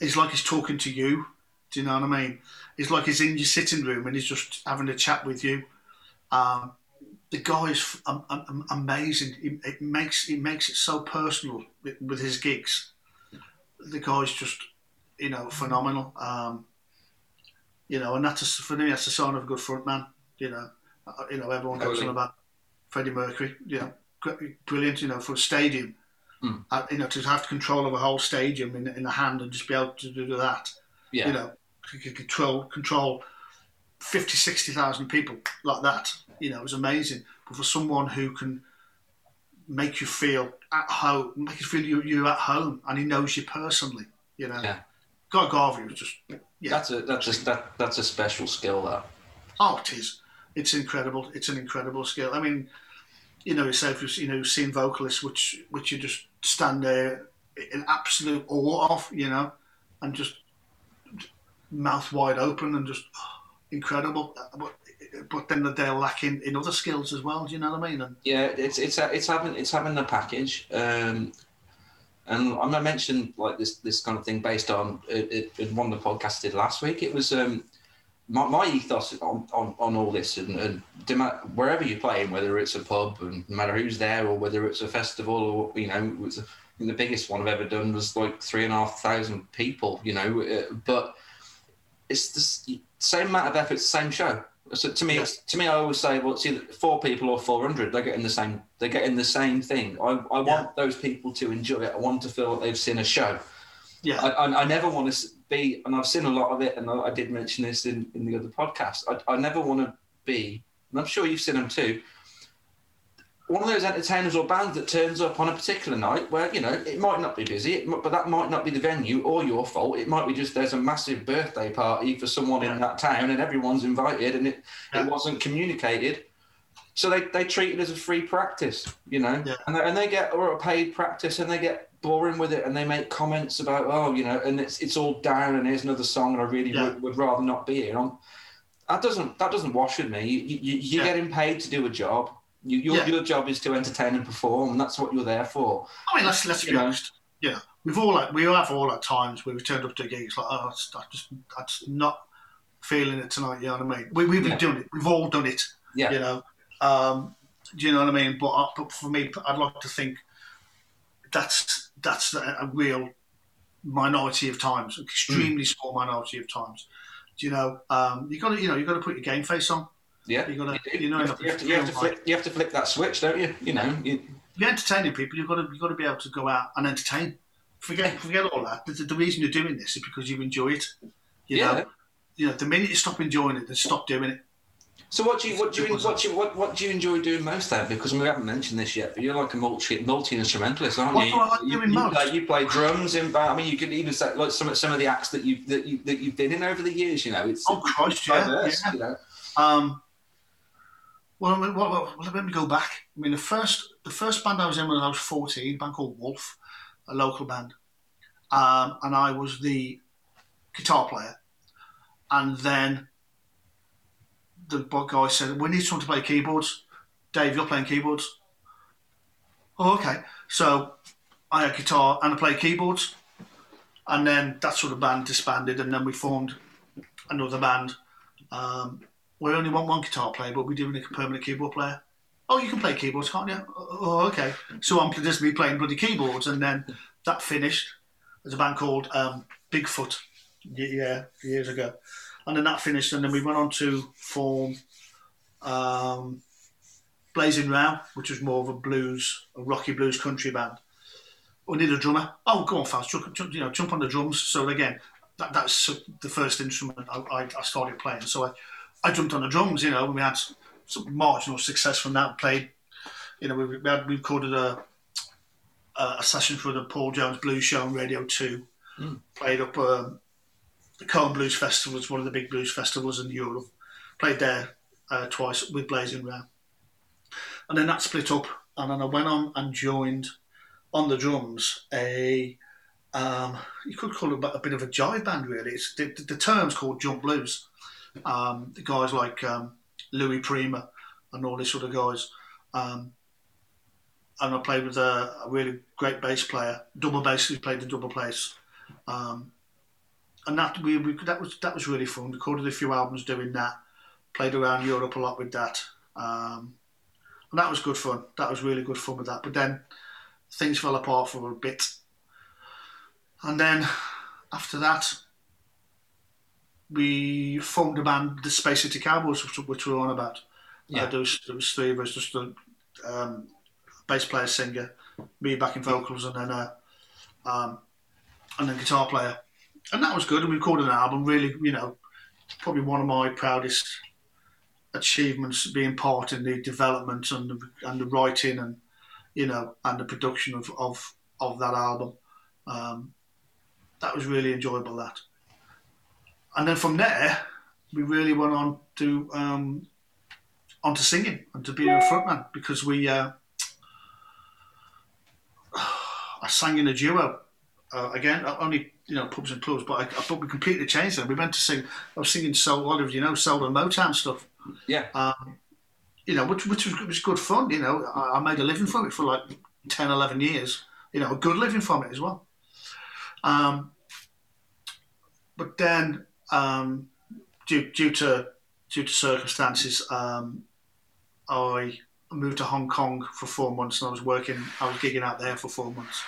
it's like he's talking to you. Do you know what I mean? It's like he's in your sitting room and he's just having a chat with you. Um, the guy is amazing. It, it, makes it makes it so personal with, his gigs. The guy's just you know phenomenal. Um, you know, and that's a, for me that's the sign of a good front man. You know, uh, you know everyone goes on about Freddie Mercury. Know, brilliant. You know, for a stadium, mm. uh, you know, to have control of a whole stadium in, in the hand and just be able to do that. Yeah. You know, control control 50, 60,000 people like that. You know, it was amazing. But for someone who can make you feel at home, make you feel you, you're at home, and he knows you personally, you know. Yeah. Guy Garvey was just yeah. That's a that's a that, that's a special skill. That. Oh, it is. It's incredible. It's an incredible skill. I mean, you know yourself, you know, seeing vocalists which which you just stand there in absolute awe of, you know, and just mouth wide open and just oh, incredible. But, but then they're lacking in other skills as well. Do you know what I mean? And, yeah, it's it's it's having it's having the package. Um, and I'm gonna mention like this this kind of thing based on it, it, one of the podcasts did last week. It was um, my, my ethos on, on, on all this, and, and wherever you're playing, whether it's a pub, and no matter who's there, or whether it's a festival, or you know, it's a, the biggest one I've ever done was like three and a half thousand people. You know, uh, but it's the same amount of effort, same show. So to me, yeah. to me, I always say, well, it's either four people or four hundred. They're getting the same. They're getting the same thing. I, I want yeah. those people to enjoy it. I want to feel like they've seen a show. Yeah. I, I, I, never want to be, and I've seen a lot of it, and I, I did mention this in, in the other podcast. I, I never want to be, and I'm sure you've seen them too one of those entertainers or bands that turns up on a particular night where you know it might not be busy, but that might not be the venue or your fault. It might be just there's a massive birthday party for someone yeah. in that town and everyone's invited and it, yeah. it wasn't communicated. So they, they treat it as a free practice, you know, yeah. and, they, and they get or a paid practice and they get boring with it and they make comments about oh you know and it's it's all down and here's another song and I really would, would rather not be here. I'm, that doesn't that doesn't wash with me. You, you, you're getting paid to do a job you, your, yeah. your job is to entertain and perform, and that's what you're there for. I mean, let's let's be honest. Yeah, we've all like, we all have all at times where we've turned up to gigs. It's like, oh, I just, I just, not feeling it tonight. You know what I mean? We, we've been yeah. doing it. We've all done it. Yeah. You know. Um, do you know what I mean? But, uh, but for me, I'd like to think that's that's a real minority of times, extremely mm. small minority of times. Do you know? Um, you got to you know you got to put your game face on. Yeah, you got to, you know, you have, you have to, you have to flip, you have to flip that switch, don't you? You know, you, you're entertaining people. You've got to, you've got to be able to go out and entertain. Forget, forget all that. The, the reason you're doing this is because you enjoy it. You yeah. know, you know, the minute you stop enjoying it, then stop doing it. So what do you what do you what do you, what, what do you enjoy doing most then? Because we haven't mentioned this yet, but you're like a multi multi instrumentalist, aren't what you? Do I like you, doing you, most? Play, you play drums in. I mean, you could even say like some some of the acts that you that you that you've been in over the years. You know, it's oh Christ, diverse, yeah, yeah. You know? Um, well, well, well, let me go back. I mean, the first the first band I was in when I was 14, a band called Wolf, a local band. Um, and I was the guitar player. And then the guy said, We need someone to play keyboards. Dave, you're playing keyboards. Oh, okay. So I had guitar and I played keyboards. And then that sort of band disbanded, and then we formed another band. Um, we only want one guitar player, but we're doing a permanent keyboard player. Oh, you can play keyboards, can't you? Oh, okay. So I'm just me playing bloody keyboards, and then that finished. There's a band called um, Bigfoot, yeah, years ago, and then that finished, and then we went on to form um, Blazing Row, which was more of a blues, a rocky blues country band. We need a drummer. Oh, go on, fast, jump, jump, you know, jump on the drums. So again, that, that's the first instrument I, I, I started playing. So I, I jumped on the drums, you know, and we had some marginal success from that. Played, you know, we, we, had, we recorded a, a session for the Paul Jones Blues Show on Radio 2. Mm. Played up um, the Colne Blues Festival, it's one of the big blues festivals in Europe. Played there uh, twice with Blazing Ram. And then that split up, and then I went on and joined on the drums a um, you could call it a bit of a jive band, really. It's the, the term's called jump blues. Um, the guys like um, Louis Prima and all these sort of guys. Um, and I played with a, a, really great bass player, double bass. We played the double bass, um, and that we, we, that was that was really fun. Recorded a few albums doing that. Played around Europe a lot with that, um, and that was good fun. That was really good fun with that. But then things fell apart for a bit and then after that, we formed a band, the Space City Cowboys, which, we were on about. Yeah. Uh, there, was, there was three of us, just a um, bass player, singer, me backing vocals, and then a, um, and then guitar player. And that was good. And we recorded an album, really, you know, probably one of my proudest achievements being part in the development and the, and the writing and, you know, and the production of, of, of that album. Um, that was really enjoyable. That, and then from there, we really went on to um, onto singing and to being a frontman because we uh, I sang in a duo uh, again, only you know pubs and clubs, but I, I thought we completely changed that. We went to sing. I was singing soul, a lot of you know soul and Motown stuff. Yeah. Um, you know, which which was, was good fun. You know, I, I, made a living from it for like 10, 11 years. You know, a good living from it as well. Um, but then, um, due, due to due to circumstances, um, I moved to Hong Kong for four months, and I was working. I was gigging out there for four months.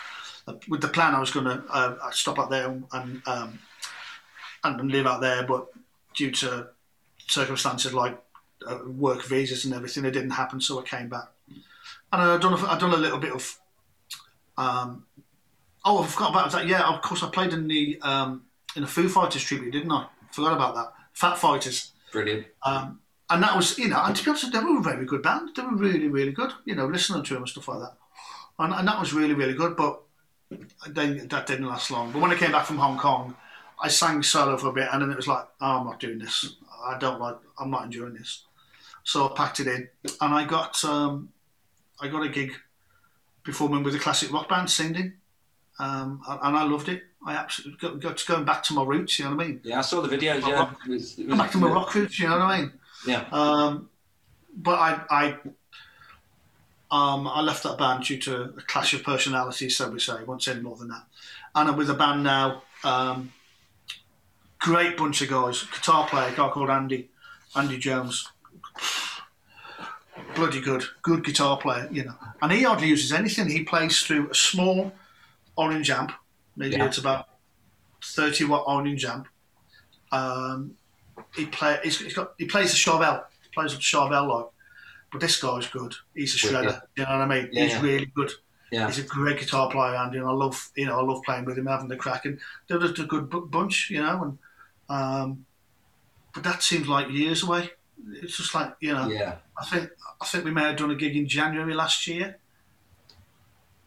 With the plan, I was going to uh, stop out there and um, and live out there, but due to circumstances like uh, work visas and everything, it didn't happen. So I came back, and I'd done a, I'd done a little bit of um, Oh, I forgot about that. Yeah, of course, I played in the um, in the Foo Fighters tribute, didn't I? Forgot about that. Fat Fighters. Brilliant. Um, and that was, you know, and to be honest, they were a very good band. They were really, really good. You know, listening to them and stuff like that. And, and that was really, really good. But that didn't last long. But when I came back from Hong Kong, I sang solo for a bit, and then it was like, oh, I'm not doing this. I don't like. I'm not enjoying this. So I packed it in, and I got um, I got a gig performing with a classic rock band singing um, and I loved it. I absolutely got, got to going back to my roots. You know what I mean? Yeah, I saw the videos. Yeah, rock, it was, it was back to my rock roots. You know what I mean? Yeah. Um, but I, I, um, I left that band due to a clash of personalities. So we say. I won't say any more than that. And I'm with a band now. Um, great bunch of guys. Guitar player, a guy called Andy, Andy Jones. Bloody good, good guitar player, you know. And he hardly uses anything. He plays through a small orange amp. Maybe yeah. it's about thirty watt orange amp. Um, he play he's, he's got he plays the Charvel, he plays the Charvel like, but this guy's good. He's a shredder. Yeah. You know what I mean? Yeah, he's really good. Yeah. He's a great guitar player, Andy, and I love you know I love playing with him, having the crack, and they're just a good bunch, you know. And um, but that seems like years away. It's just like you know. Yeah. I think I think we may have done a gig in January last year.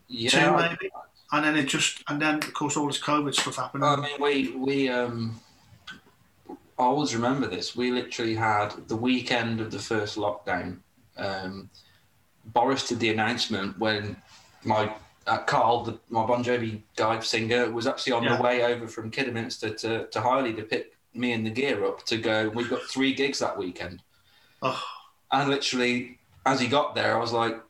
Yeah. Two maybe and then it just and then of course all this COVID stuff happened. I mean, we we um, I always remember this. We literally had the weekend of the first lockdown. Um, Boris did the announcement when my uh, Carl, the, my Bon Jovi guy singer, was actually on yeah. the way over from Kidderminster to to Highley to pick me and the gear up to go. We've got three gigs that weekend. Oh. And literally, as he got there, I was like,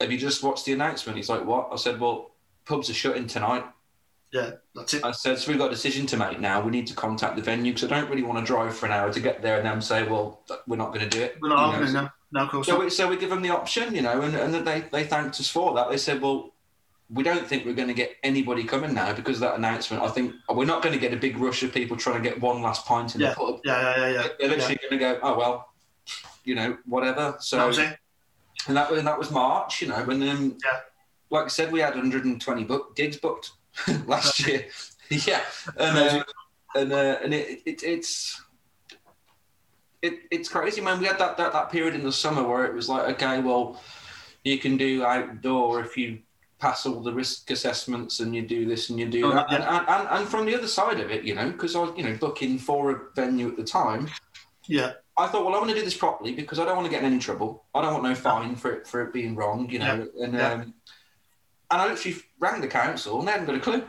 "Have you just watched the announcement?" He's like, "What?" I said, "Well." pubs are shutting tonight. Yeah, that's it. I said, so we've got a decision to make now. We need to contact the venue because I don't really want to drive for an hour to get there and then say, well, we're not going to do it. We're not having it now. No, of course so we, so we give them the option, you know, and, and they, they thanked us for that. They said, well, we don't think we're going to get anybody coming now because of that announcement. I think we're not going to get a big rush of people trying to get one last pint in yeah. the pub. Yeah, yeah, yeah, yeah. They're literally yeah. going to go, oh, well, you know, whatever. So, that was it. And that, and that was March, you know, when um, yeah like I said, we had 120 book, gigs booked last year. yeah, and, uh, and uh, and it, it it's it, it's crazy, man. We had that, that that period in the summer where it was like, okay, well, you can do outdoor if you pass all the risk assessments and you do this and you do Oh, that. yeah. And, and, and from the other side of it, you know, because I was, you know, booking for a venue at the time, Yeah, I thought, well, I want to do this properly because I don't want to get in any trouble. I don't want no fine for it for it being wrong, you know. And Yeah. um, and I literally rang the council and they hadn't got a clue.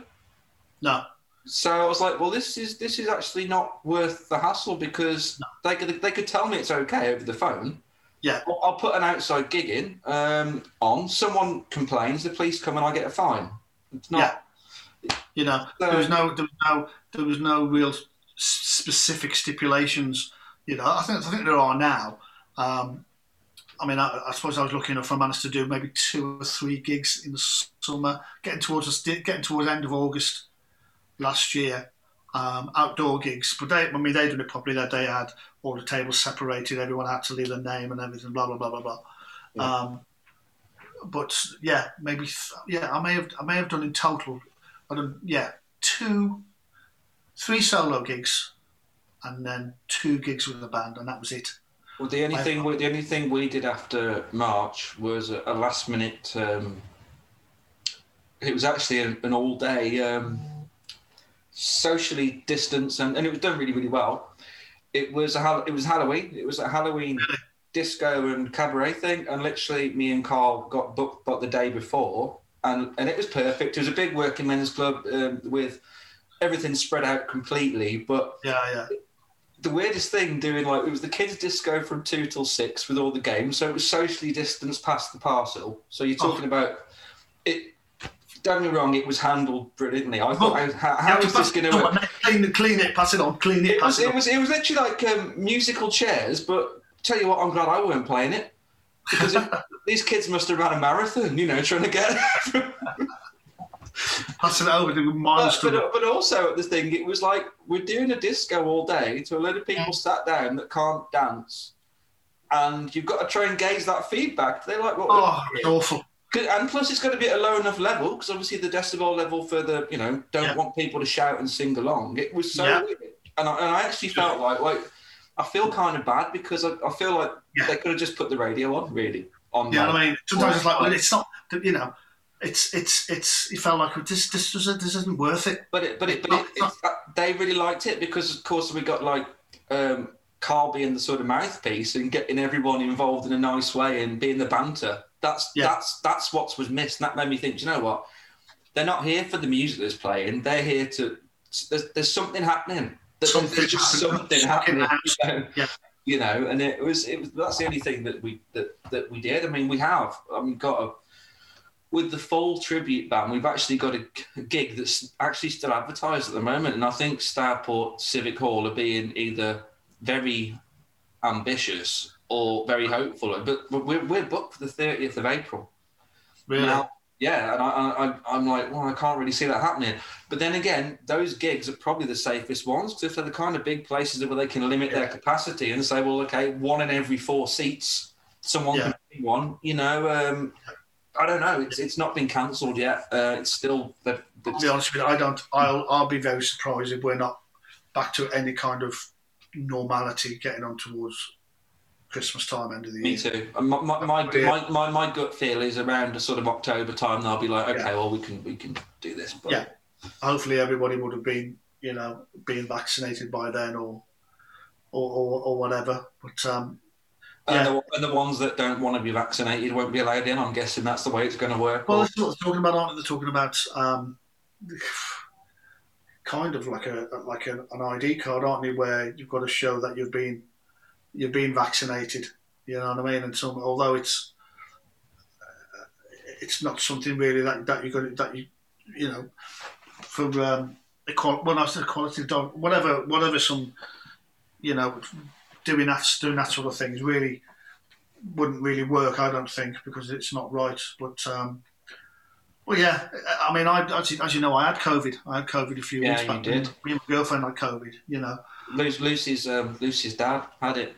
no, So I was like, well, this is this is actually not worth the hassle because they could they could tell me it's okay over the phone. Yeah. I'll, I'll put an outside gig in um, on. Someone complains, the police come and I get a fine. It's not. you know, So- there was no, there was no, there was no real specific stipulations. You know, I think I think there are now. Um, I mean, I, I suppose I was lucky enough. I managed to do maybe two or three gigs in the summer, getting towards getting towards end of August last year. Um, outdoor gigs, but they, I mean, they did it properly. That they had all the tables separated. Everyone had to leave their name and everything. Blah blah blah blah blah. Yeah. Um, but yeah, maybe yeah, I may have I may have done in total. I done yeah two, three solo gigs, and then two gigs with the band, and that was it. Well, the only I- thing we, the only thing we did after March was a, a last minute. Um, it was actually an, an all day um, socially distanced, and, and it was done really really well. It was a it was Halloween. It was a Halloween disco and cabaret thing, and literally me and Carl got booked but the day before, and and it was perfect. It was a big working men's club um, with everything spread out completely, but Yeah, yeah, the weirdest thing doing like it was the kids disco from two till six with all the games, so it was socially distanced past the parcel. So you're talking about it. Don't get me wrong, it was handled brilliantly. I thought, Oh, how, how is this going to work? Clean it, clean it, pass it on, clean it, It was, pass it, it on. was, it was literally like um, musical chairs. But tell you what, I'm glad I weren't playing it because it, these kids must have ran a marathon, you know, trying to get. pass it over to but, but, but also at the thing, it was like we're doing a disco all day to a load of people sat down that can't dance, and you've got to try and gauge that feedback. They're like, what? Oh, it's awful. 'Cause- And plus, it's got to be at a low enough level because obviously the decibel level for the you know don't Yeah. want people to shout and sing along. It was so Yeah. weird, and I, and I actually felt like like I feel kind of bad because I, I feel like Yeah. they could have just put the radio on really on. yeah, know I mean? Sometimes it's like, well, it's not. You know, it's it's it's. It felt like this this doesn't this isn't worth it. But it, but it, but Not- it, they really liked it because, of course, we got like um, Carl being the sort of mouthpiece and getting everyone involved in a nice way and being the banter. That's Yeah. that's that's what was missed. And that made me think. "Do You know what? They're not here for the music that's playing. They're here to. There's, there's something happening. There's, Something there's something happening. know? Yeah. You know, and it was it was that's the only thing that we that, that we did. I mean, we have. I mean, got a with the full tribute band, we've actually got a, gig that's actually still advertised at the moment, and I think Stourport Civic Hall are being either very ambitious or very hopeful. But we're, we're booked for the thirtieth of April Really. now. Yeah, and I, I'm like, well, I can't really see that happening. But then again, those gigs are probably the safest ones because they're the kind of big places where they can limit their capacity and say, well, okay, one in every four seats, someone Yeah. can be one. You know, um, I don't know. It's it's not been cancelled yet. Uh, it's still the, the I'll be honest with you, I don't. I'll I'll be very surprised if we're not back to any kind of normality getting on towards Christmas time, end of the year. Me too. My, my, my, my, my, my gut feel is around a sort of October time. They'll be like, okay, Yeah. well, we can we can do this. But Yeah. Hopefully, everybody would have been, you know, being vaccinated by then, or or or, or whatever. But um, And, Yeah. the, and the ones that don't want to be vaccinated won't be allowed in. I'm guessing that's the way it's going to work. well, Or- that's what they're talking about. Aren't they? They're talking about um, kind of like a like an, an ID card, aren't they? Where you've got to show that you've been you've been vaccinated. You know what I mean? And some, although it's uh, it's not something really that that you got that you you know for um, equal. Well, I said equality, whatever whatever some you know doing that doing that sort of thing is really wouldn't really work. I don't think because it's not right. But um, well, yeah. I mean, I as you, as you know, I had COVID. I had COVID a few Yeah, weeks back. did. Me and my girlfriend had COVID. You know. Lu- Lucy's um, Lucy's dad had it.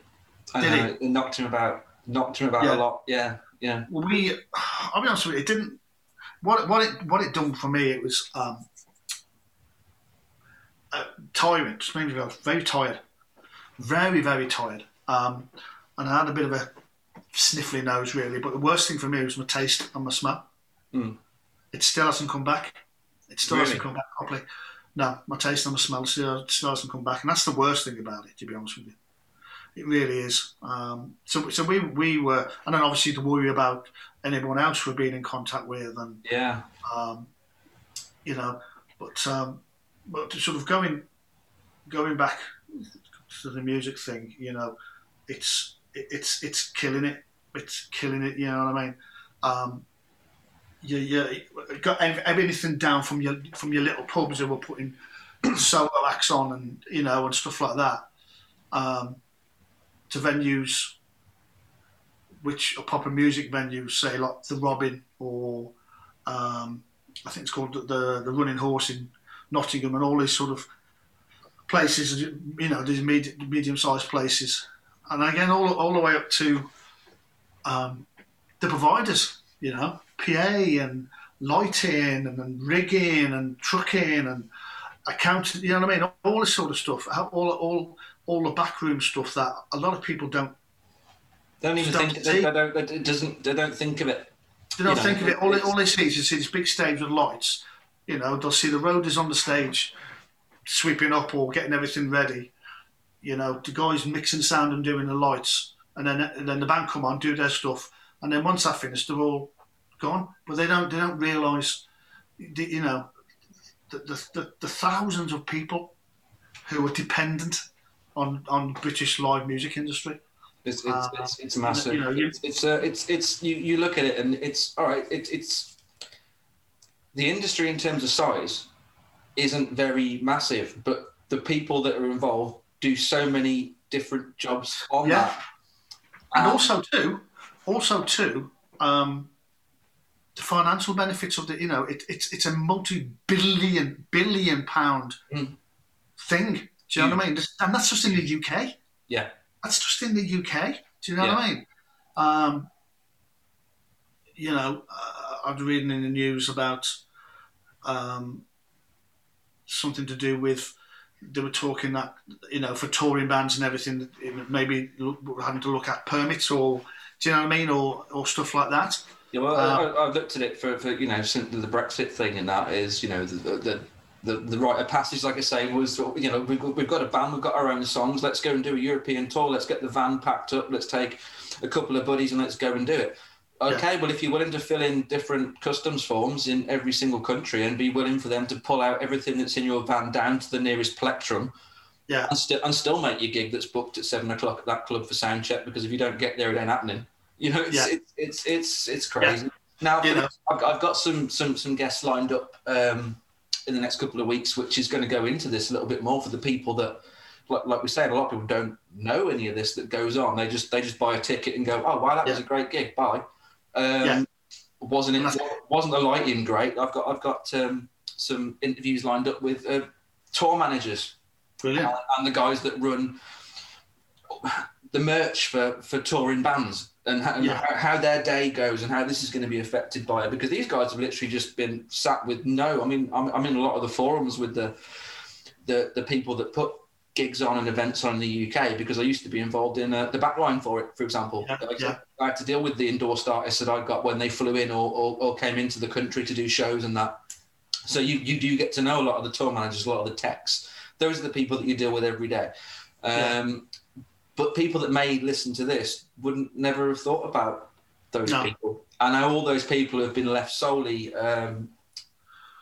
And, Did uh, it knocked him about. Knocked him about Yeah. a lot. Yeah, yeah. We, I'll be honest with you, it didn't. What what it what it done for me, it was um, uh, tiring. Just made me feel very tired, very very tired. Um, and I had a bit of a sniffly nose really. But the worst thing for me was my taste and my smell. Mm. It still hasn't come back. It still Really? hasn't come back properly. No, my taste and my smell still, still hasn't come back, and that's the worst thing about it. To be honest with you, it really is. Um, so, so we we were, and then obviously to worry about anyone else we're being in contact with, and Yeah. um, you know, but um, but sort of going going back to the music thing, you know, it's it's it's killing it. It's killing it. You know what I mean? Um, you you got everything down from your from your little pubs who were putting solo acts on and you know and stuff like that, um, to venues which are proper music venues, say like the Robin or um, I think it's called the, the the Running Horse in Nottingham and all these sort of places, you know, these med- medium-sized places, and again all all the way up to um, the providers, you know, PA and lighting and, and rigging and trucking and accounting, you know what I mean, all this sort of stuff, all all all the backroom stuff that a lot of people don't Don't even think they, they don't. They it doesn't. They don't think of it. They don't You know, think of it. All, they- all they see is they see this big stage with lights. You know, they'll see the roadies on the stage sweeping up or getting everything ready. You know, the guys mixing sound and doing the lights, and then and then the band come on, do their stuff, and then once I finished, they're all gone. But they don't they don't realise, the, you know, the, the, the, the thousands of people who are dependent on on British live music industry. It's it's, Uh, it's, it's massive. you know, you- it's it's, uh, it's it's you, you look at it and it's all right. It, it's the industry in terms of size isn't very massive, but the people that are involved do so many different jobs on Yeah. that. and Um, also too, also too, um, the financial benefits of the you know it, it's it's a multi-billion billion pound Mm. thing. Do you know what I mean? And that's just in the UK. Yeah. That's just in the UK. Do you know what I mean? Um, you know, uh, I was reading in the news about um, something to do with they were talking that you know for touring bands and everything maybe having to look at permits or do you know what I mean or or stuff like that. Yeah, well, Uh, I, I've looked at it for, for you know since the Brexit thing, and that is you know the the, the, the rite of passage, like I say, was you know we've, we've got a band, we've got our own songs. Let's go and do a European tour. Let's get the van packed up. Let's take a couple of buddies and let's go and do it. Okay, well, if you're willing to fill in different customs forms in every single country and be willing for them to pull out everything that's in your van down to the nearest plectrum, Yeah. and still and still make your gig that's booked at seven o'clock at that club for sound check because if you don't get there, it ain't happening. You know, it's Yeah. it's, it's it's it's crazy. Now You know. I've, I've got some some some guests lined up um, in the next couple of weeks, which is going to go into this a little bit more for the people that, like, like we said, a lot of people don't know any of this that goes on. They just they just buy a ticket and go, oh wow, that was a great gig, bye. Um, Yeah. Wasn't it? And Wasn't the lighting great? I've got I've got um, some interviews lined up with uh, tour managers Brilliant. and the guys that run the merch for, for touring bands and, how, and Yeah. how their day goes and how this is going to be affected by it because these guys have literally just been sat with no I mean I'm, I'm in a lot of the forums with the, the the people that put gigs on and events on in the UK because I used to be involved in uh, the backline for it for example Yeah, I, yeah. I had to deal with the endorsed artists that I got when they flew in or, or, or came into the country to do shows and that so you, you do get to know a lot of the tour managers a lot of the techs those are the people that you deal with every day um, but people that may listen to this wouldn't never have thought about those No. people. And all those people have been left solely, um,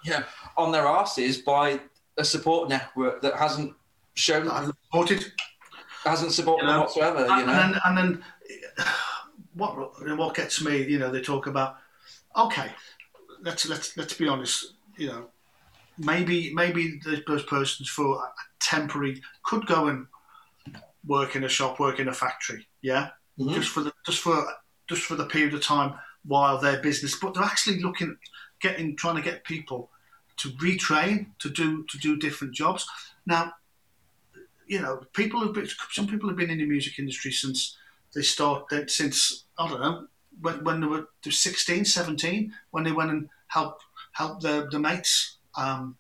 yeah, on their asses by a support network that hasn't shown I've reported. hasn't supported You know, them whatsoever. You and, know, then, and then what what gets me, you know, they talk about okay, let's let's let's be honest, you know, maybe maybe those persons for a temporary could go and work in a shop, work in a factory, yeah, Mhm. just for the just for just for the period of time while their business, but they're actually looking getting trying to get people to retrain to do to do different jobs. Now, you know, people have been some people have been in the music industry since they started since I don't know when, when they were they were 16, 17, when they went and helped helped their, their mates um,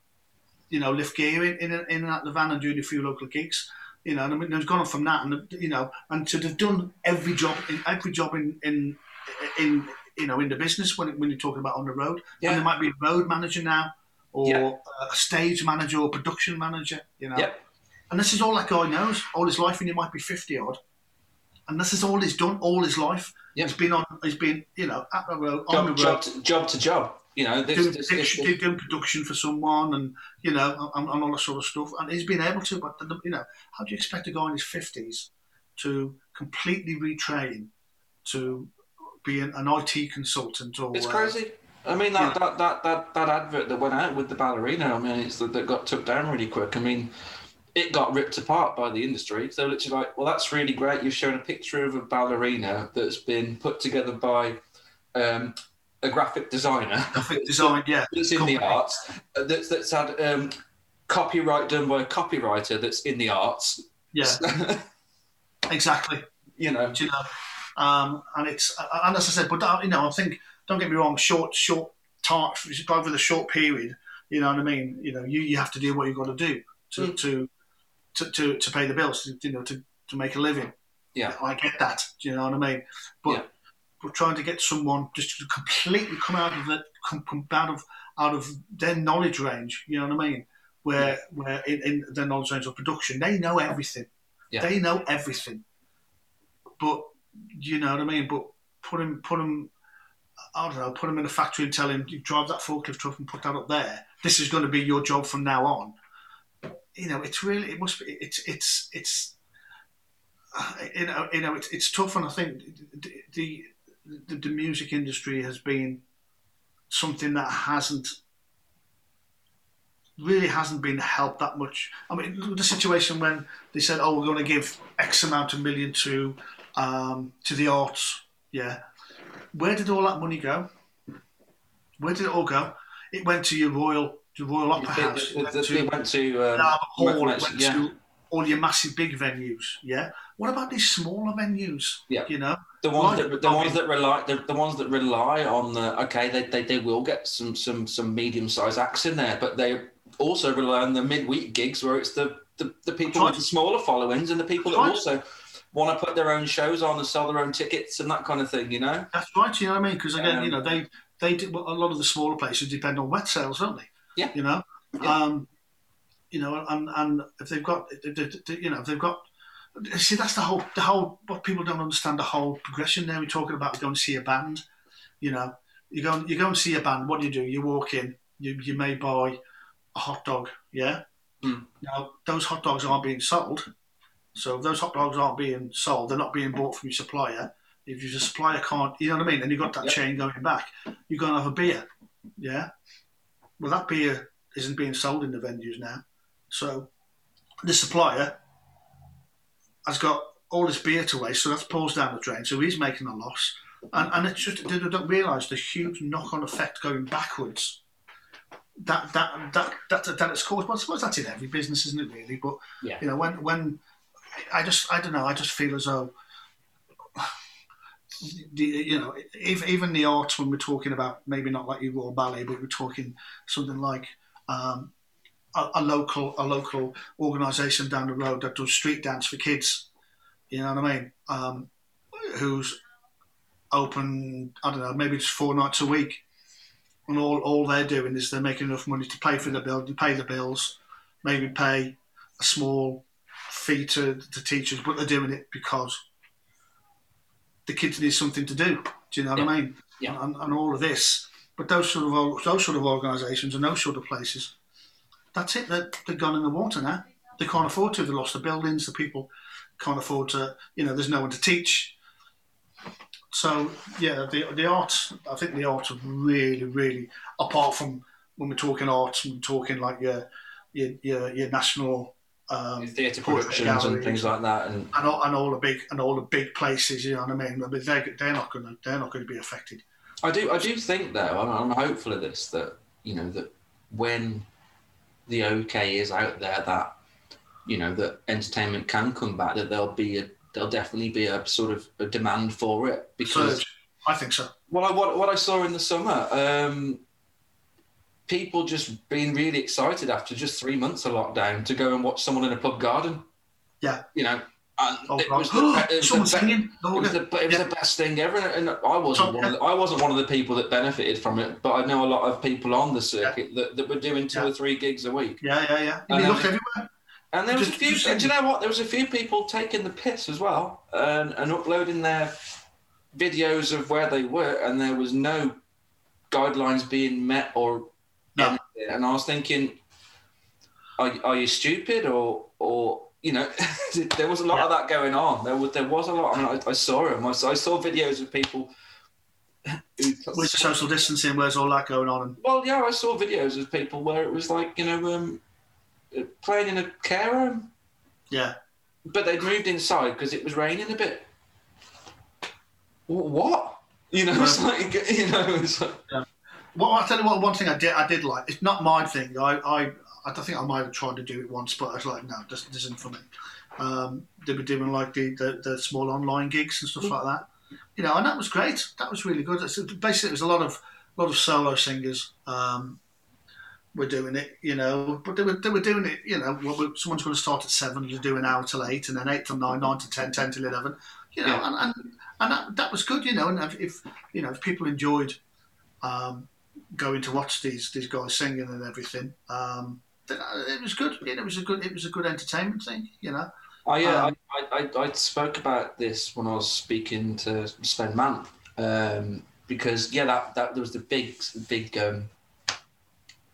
you know, lift gear in, in, in and out the van and doing a few local gigs. You know, and I mean, they've gone on from that, and you know, and to have done every job, in, every job in, in, in, you know, in the business when when you're talking about on the road. Yeah. And there might be a road manager now, or Yeah. a stage manager, or production manager. You know, Yep. And this is all that guy knows all his life, and he might be fifty odd. And this is all he's done all his life. Yeah. He's been on. He's been, you know, at the road, on Job, the road, job, to, job to job. You know, this, doing, this, production, this, doing production for someone, and you know, and, and all that sort of stuff. And he's been able to, but you know, how do you expect a guy in his fifties to completely retrain to be an, an IT consultant or It's crazy. I mean, that, that, that, that, that advert that went out with the ballerina, I mean, it's that, that got took down really quick. I mean, it got ripped apart by the industry. So literally like, well, that's really great. You've shown a picture of a ballerina that's been put together by um, a graphic designer. graphic design? Yeah, That's in the arts. uh, That's, that's had um, copyright done by a copywriter that's in the arts. yeah, exactly. you know, Do you know? Um, and it's and as I said, but uh, you know, I think don't get me wrong, short, short, tart, over the short period. You know what I mean? You know, you, you have to do what you've got to do to Mm. to, to to to pay the bills. To, you know, to to make a living. Yeah. I get that. Do you know what I mean? But Yeah. but trying to get someone just to completely come out of the come, come out of out of their knowledge range. You know what I mean? Where where in, in their knowledge range of production, they know everything. Yeah. They know everything. But you know what I mean? But put him put him. I don't know. Put him in a factory and tell him you drive that forklift truck and put that up there. This is going to be your job from now on. You know, it's really it must be it's it's it's you know you know it's, it's tough and I think the the the music industry has been something that hasn't really hasn't been helped that much. I mean, the situation when they said, "Oh, we're going to give X amount of million to um, to the arts," yeah. Where did all that money go? Where did it all go? It went to your royal, your royal opera house. They, went they, went to um, Hall. Went yeah. to all your massive big venues. Yeah. What about these smaller venues? Yeah. You know. the ones Like, that the I ones mean- that rely the, the ones that rely on the okay they, they, they will get some some some medium sized acts in there but they also rely on the midweek gigs where it's the the, the people with the smaller followings and the people that also want to put their own shows on and sell their own tickets and that kind of thing you know That's right. You know what I mean? Because again, Um, you know, they they do, well, a lot of the smaller places depend on wet sales, don't they? Yeah. You know. Yeah. Um, you know, and and if they've got, you know, if they've got. See, that's the whole the whole what people don't understand the whole progression. There, we're talking about going to see a band. You know, you go you go and see a band. What do you do? You walk in. You you may buy a hot dog. Yeah. Hmm. Now those hot dogs aren't being sold. So if those hot dogs aren't being sold, they're not being bought from your supplier. If your supplier can't, you know what I mean, and you've got that Yep. chain going back, you're going to have a beer, yeah. Well, that beer isn't being sold in the venues now, so the supplier has got all this beer to waste, so that pulls down the drain. So he's making a loss, and and it's just they don't realise the huge knock-on effect going backwards. That that that that that it's caused. Well, I suppose that's in every business, isn't it? Really, but Yeah. you know when when I just I don't know. I just feel as though you know if, even the arts when we're talking about maybe not like your Royal Ballet, but we're talking something like um, a, a local a local organisation down the road that does street dance for kids. You know what I mean? Um, who's open? I don't know, maybe just four nights a week, and all all they're doing is they're making enough money to pay for the bill, to pay the bills, maybe pay a small fee to the teachers, but they're doing it because the kids need something to do. Do you know what I mean? Yeah. And, and all of this, but those sort of those sort of organisations and those sort of places, that's it. They're, they're gone in the water now. They can't afford to. They lost the buildings. The people can't afford to. You know, there's no one to teach. So yeah, the the arts. I think the art really, really. Apart from when we're talking arts, we're talking like your your your, your national um, theatre productions and things like that and and all, and all the big and all the big places. You know what I mean? But they they're not going to they're not going to be affected. I do. I do think, though, I'm, I'm hopeful of this. That you know that when the okay is out there, that you know that entertainment can come back. That there'll be a there'll definitely be a sort of a demand for it because Surge. I think so. well, I, what what I saw in the summer, um, people just being really excited after just three months of lockdown to go and watch someone in a pub garden. Yeah. You know, and Oh, it was the, it was the, be- it Oh, was, the, it was Yeah. the best thing ever, and I wasn't one of the, I wasn't one of the people that benefited from it, but I know a lot of people on the circuit that, that were doing two Yeah. or three gigs a week. Yeah, yeah, yeah. And everywhere. And there was a few. just Do you know what? There was a few people taking the piss as well, and, and uploading their videos of where they were, and there was no guidelines being met or And I was thinking, are, are you stupid or or you know? there was a lot of that going on. There was there was a lot. I mean, I, I saw them. I saw, I saw videos of people. With social distancing, where's all that going on? Well, yeah, I saw videos of people where it was like you know um, playing in a care home. yeah, But they'd moved inside because it was raining a bit. What? You know, it's like you know, it's like, Well, I'll tell you what. One thing I did, I did like. It's not my thing. I, I, I think I might have tried to do it once, but I was like, no, this, this isn't for me. Um, they were doing like the, the, the small online gigs and stuff like that. You know, and that was great. That was really good. It's, basically, it was a lot of lot of solo singers. Um, were doing it, you know, but they were they were doing it, you know. Well, someone's going to start at seven, you do an hour till eight, and then eight till nine, nine to ten, ten till eleven, you know, Yeah. and, and and that, that was good, you know. And if, if you know if people enjoyed um, going to watch these these guys singing and everything. Um, uh, it was good. It was a good it was a good entertainment thing. You know. I, uh, Um, I, I, I spoke about this when I was speaking to Sven Mann, um, because yeah, that, that there was the big big um,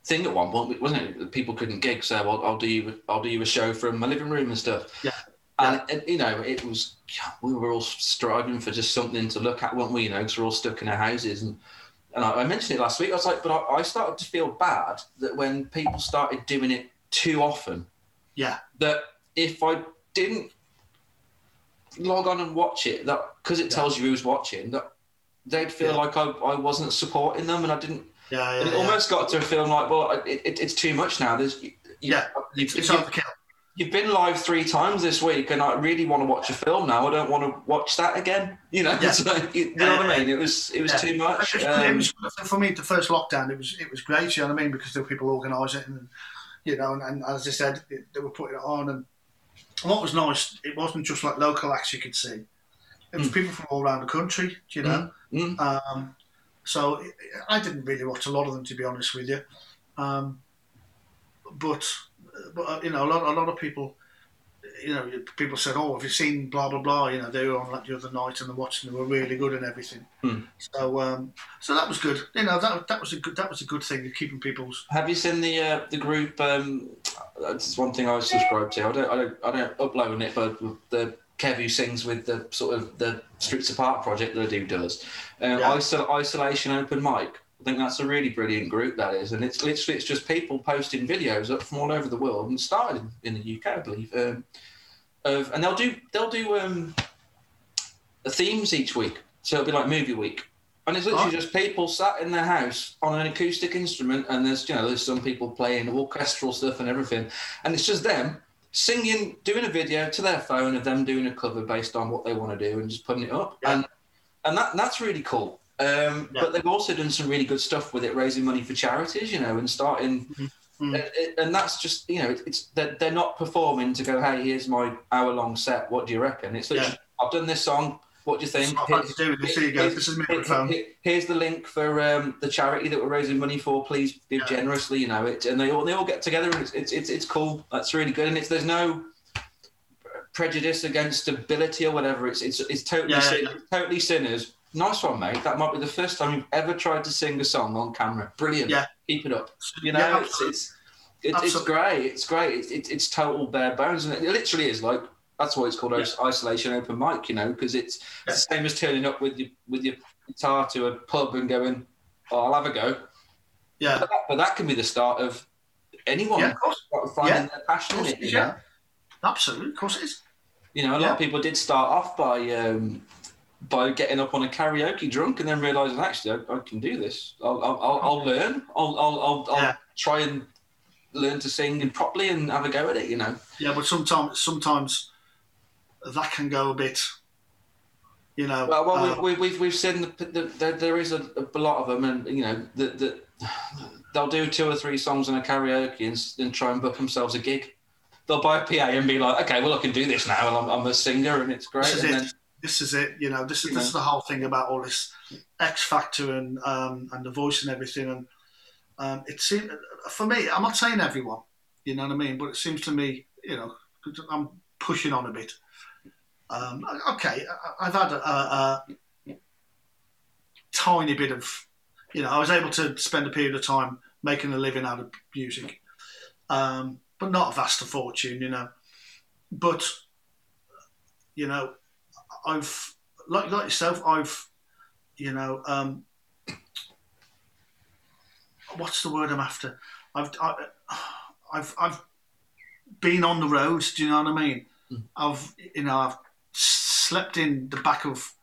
thing at one point, wasn't it? People couldn't gig, so I'll, I'll do you I'll do you a show from my living room and stuff. Yeah. And, and you know, it was we were all striving for just something to look at, weren't we? You know, because we're all stuck in our houses and. And I I mentioned it last week. I was like, but I, I started to feel bad that when people started doing it too often, Yeah. that if I didn't log on and watch it, that because it Yeah. tells you who's watching, that they'd feel Yeah. like I, I wasn't supporting them, and I didn't. Yeah. and Yeah. it yeah. almost got to a feeling like, well, it, it, it's too much now. There's, you, Yeah, you've, It's overkill. You've been live three times this week, and I really want to watch a film now. I don't want to watch that again. You know, Yeah. Like, you, you know what I mean? It was it was Yeah. too much. Um, it was, for me, the first lockdown, it was it was great. You know what I mean? Because there were people organising it, and you know, and, and as I said, it, they were putting it on. And what was nice, it wasn't just like local acts you could see. It was people from all around the country. You know. mm, Um, so I didn't really watch a lot of them, to be honest with you. Um, but, but uh, you know, a lot, a lot of people, you know, people said, "Oh, have you seen blah blah blah?" You know, they were on like the other night and they're watching. They were really good and everything. Hmm. So, um, so that was good. You know, that that was a good that was a good thing of keeping people's. Have you seen the uh, the group? Um, that's one thing I subscribe to. I don't I don't I don't upload it, but the Kev who sings with the sort of the Strips Apart project that I do does. Um, Yeah. Isol- Isolation Open Mic. I think that's a really brilliant group that is, and it's literally it's just people posting videos up from all over the world and started in the UK, I believe. Um, of and they'll do they'll do um, themes each week, so it'll be like movie week. And it's literally Oh. just people sat in their house on an acoustic instrument, and there's you know there's some people playing orchestral stuff and everything, and it's just them singing, doing a video to their phone of them doing a cover based on what they want to do and just putting it up, Yeah. and and that that's really cool. Um, Yeah. But they've also done some really good stuff with it, raising money for charities, you know, and starting. Mhm. And, and that's just you know it's they're, they're not performing to go hey here's my hour long set what do you reckon it's literally I've done this song what do you think It's not to do. This, here you go. This is my here- Here's the link for um, the charity that we're raising money for. Please give Yeah. generously. You know it, and they all they all get together, and it's it's it's, it's cool. That's really good, and it's there's no prejudice against ability or whatever. It's it's it's totally Yeah, yeah, sin- yeah. it's totally sinners. Nice one, mate. That might be the first time you've ever tried to sing a song on camera. Brilliant. Yeah. Keep it up. You know, Yeah, it's it's it's, it's great. It's great. It's, it's it's total bare bones, and it literally is like that's why it's called Yeah. isolation open mic. You know, because it's Yeah. it's the same as turning up with your with your guitar to a pub and going, oh, "I'll have a go." Yeah. But that, but that can be the start of anyone Yeah, of course. finding Yeah. their passion in it. You know, yeah. Absolutely, of course it is. you know, a lot of people did start off by um, by getting up on a karaoke drunk and then realizing actually I, I can do this. I'll I'll, I'll, I'll learn. I'll I'll I'll, I'll try and learn to sing properly and have a go at it. You know. Yeah, but sometimes sometimes that can go a bit. You know. Well, well, uh, we, we, we've we've seen the, the, the, there is a, a lot of them, and you know that that they'll do two or three songs in a karaoke and, and try and book themselves a gig. They'll buy a PA and be like, okay, well I can do this now, and I'm, I'm a singer, and it's great. This is and it. This is it. You know, this is You this is the whole thing about all this X Factor and um, and the voice and everything. And um, it seems for me, I'm not saying everyone, you know what I mean, but it seems to me, you know, I'm pushing on a bit. Um, okay, I've had a, a, a tiny bit of, you know, I was able to spend a period of time making a living out of music, um, but not a vast fortune, you know. But you know, I've like like yourself, I've you know, um, what's the word I'm after? I've I, I've I've been on the road. Do you know what I mean? Mm. I've you know I've slept in the back of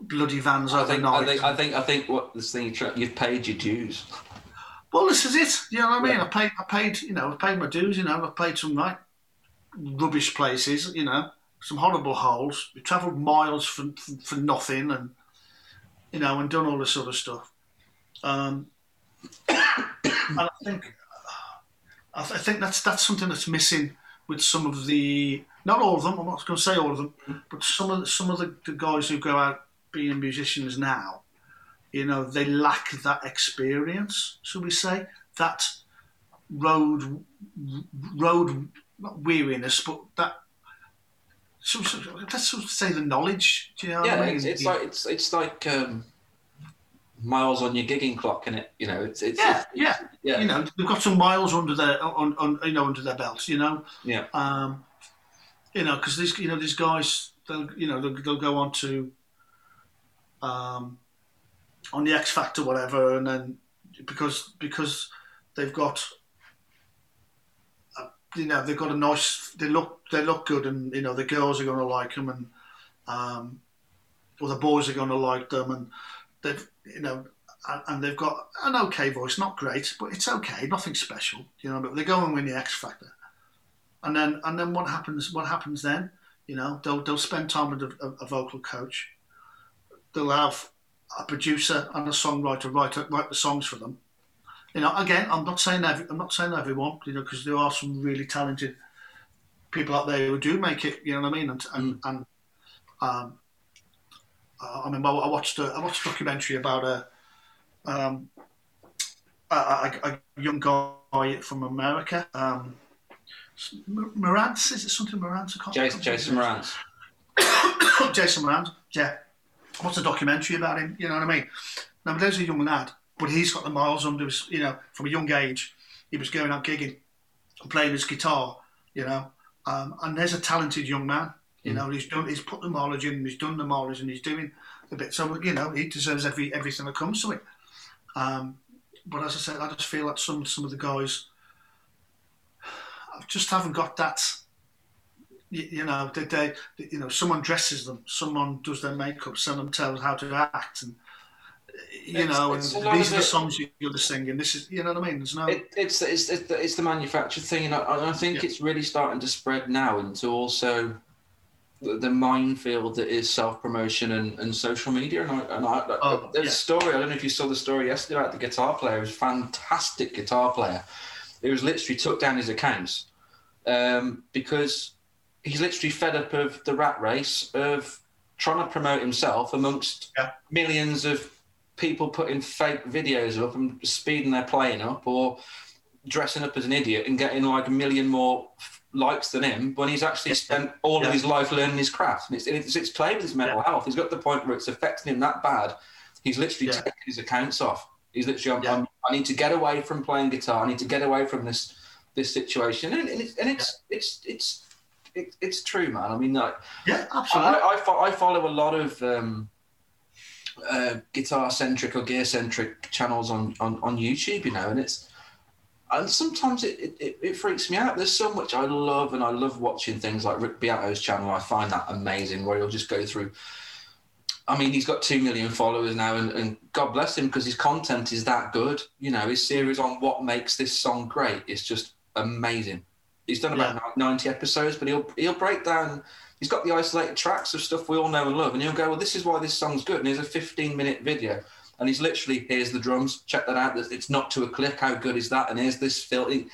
bloody vans I think, overnight. I think, I think, I think what this thing you've paid your dues. Well, this is it. You know what I mean? Yeah. I paid, I paid, you know, I paid my dues. You know, I paid some like rubbish places. You know, some horrible holes. We travelled miles for, for for nothing, and you know, and done all this sort of stuff. Um, and I think, I, th- I think that's that's something that's missing with some of the, not all of them. I'm not going to say all of them, but some of the, some of the, the guys who go out being musicians now you know they lack that experience shall we say that road road not weariness but that so, so, let's sort of say the knowledge do you know yeah, what I mean? it's, it's like it's it's like um, miles on your gigging clock, and it you know it's it's yeah it's- yeah. yeah. You know they've got some miles under their on, on you know under their belts you know? Yeah. Um, you know because these you know these guys they'll you know they'll, they'll go on to um, on the X Factor whatever and then because because they've got you know they've got a nice they look they look good and you know the girls are going to like them and um, or the boys are going to like them and they've you know and, they've got an okay voice not great but it's okay nothing special you know but they go and win the X Factor. And then and then what happens what happens then? You know they'll they'll spend time with a, a, a vocal coach. They'll have a producer and a songwriter write write the songs for them you know again i'm not saying every, i'm not saying everyone you know because there are some really talented people out there who do make it you know what i mean and and, and um uh, I mean, well, I watched a, I watched a documentary about a, um, a, a, a young guy from America, um, Morantz, is it something Morantz? Jason, Jason Mraz. Jason Morant, yeah. What's a documentary about him? You know what I mean? Now, there's a young lad, but he's got the miles under his, you know, from a young age. He was going out gigging and playing his guitar, you know. Um, and there's a talented young man, you know, he's done, he's put the mileage in, he's done the mileage, and he's doing a bit. So, you know, he deserves every everything that comes to him. Um, but as I said, I just feel that some some of the guys just haven't got that you, you know, they, they, you know, someone dresses them, someone does their makeup, someone tells how to act, and you It's- know, it's and these are the songs you- you're singing. This is, you know what I mean? There's no, It, it's, it's it's the, it's the manufactured thing, and I, I think Yeah. it's really starting to spread now into also the, the minefield that is self promotion and, and social media. And I, and I, Oh, there's yeah. a story. I don't know if you saw the story yesterday about the guitar player. He was a fantastic guitar player. He was literally took down his accounts um, because he's literally fed up of the rat race of trying to promote himself amongst Yeah. millions of people putting fake videos up and speeding their playing up or dressing up as an idiot and getting like a million more likes than him when he's actually spent all Yeah. of his life learning his craft. And it's, it's, it's playing with his mental health. He's got to the point where it's affecting him that bad. He's literally Yeah. taking his accounts off. He's literally, Yeah. I'm, I need to get away from playing guitar. I need to get away from this this situation. And, and, it's, and it's, it's, it's, it, it's true, man. I mean, like, yeah, I, absolutely. I, fo- I follow a lot of um, uh, guitar centric or gear centric channels on, on, on YouTube, you know, and it's and sometimes it, it, it, freaks me out. There's so much I love, and I love watching things like Rick Beato's channel. I find that amazing, where he'll just go through. I mean, he's got two million followers now, and, and God bless him because his content is that good. You know, his series on what makes this song great is just amazing. He's done about 90 episodes, but he'll he'll break down. He's got the isolated tracks of stuff we all know and love, and he'll go, "Well, this is why this song's good." And here's a 15 minute video and he's literally here's the drums. Check that out. It's not to a click. How good is that? And here's this he,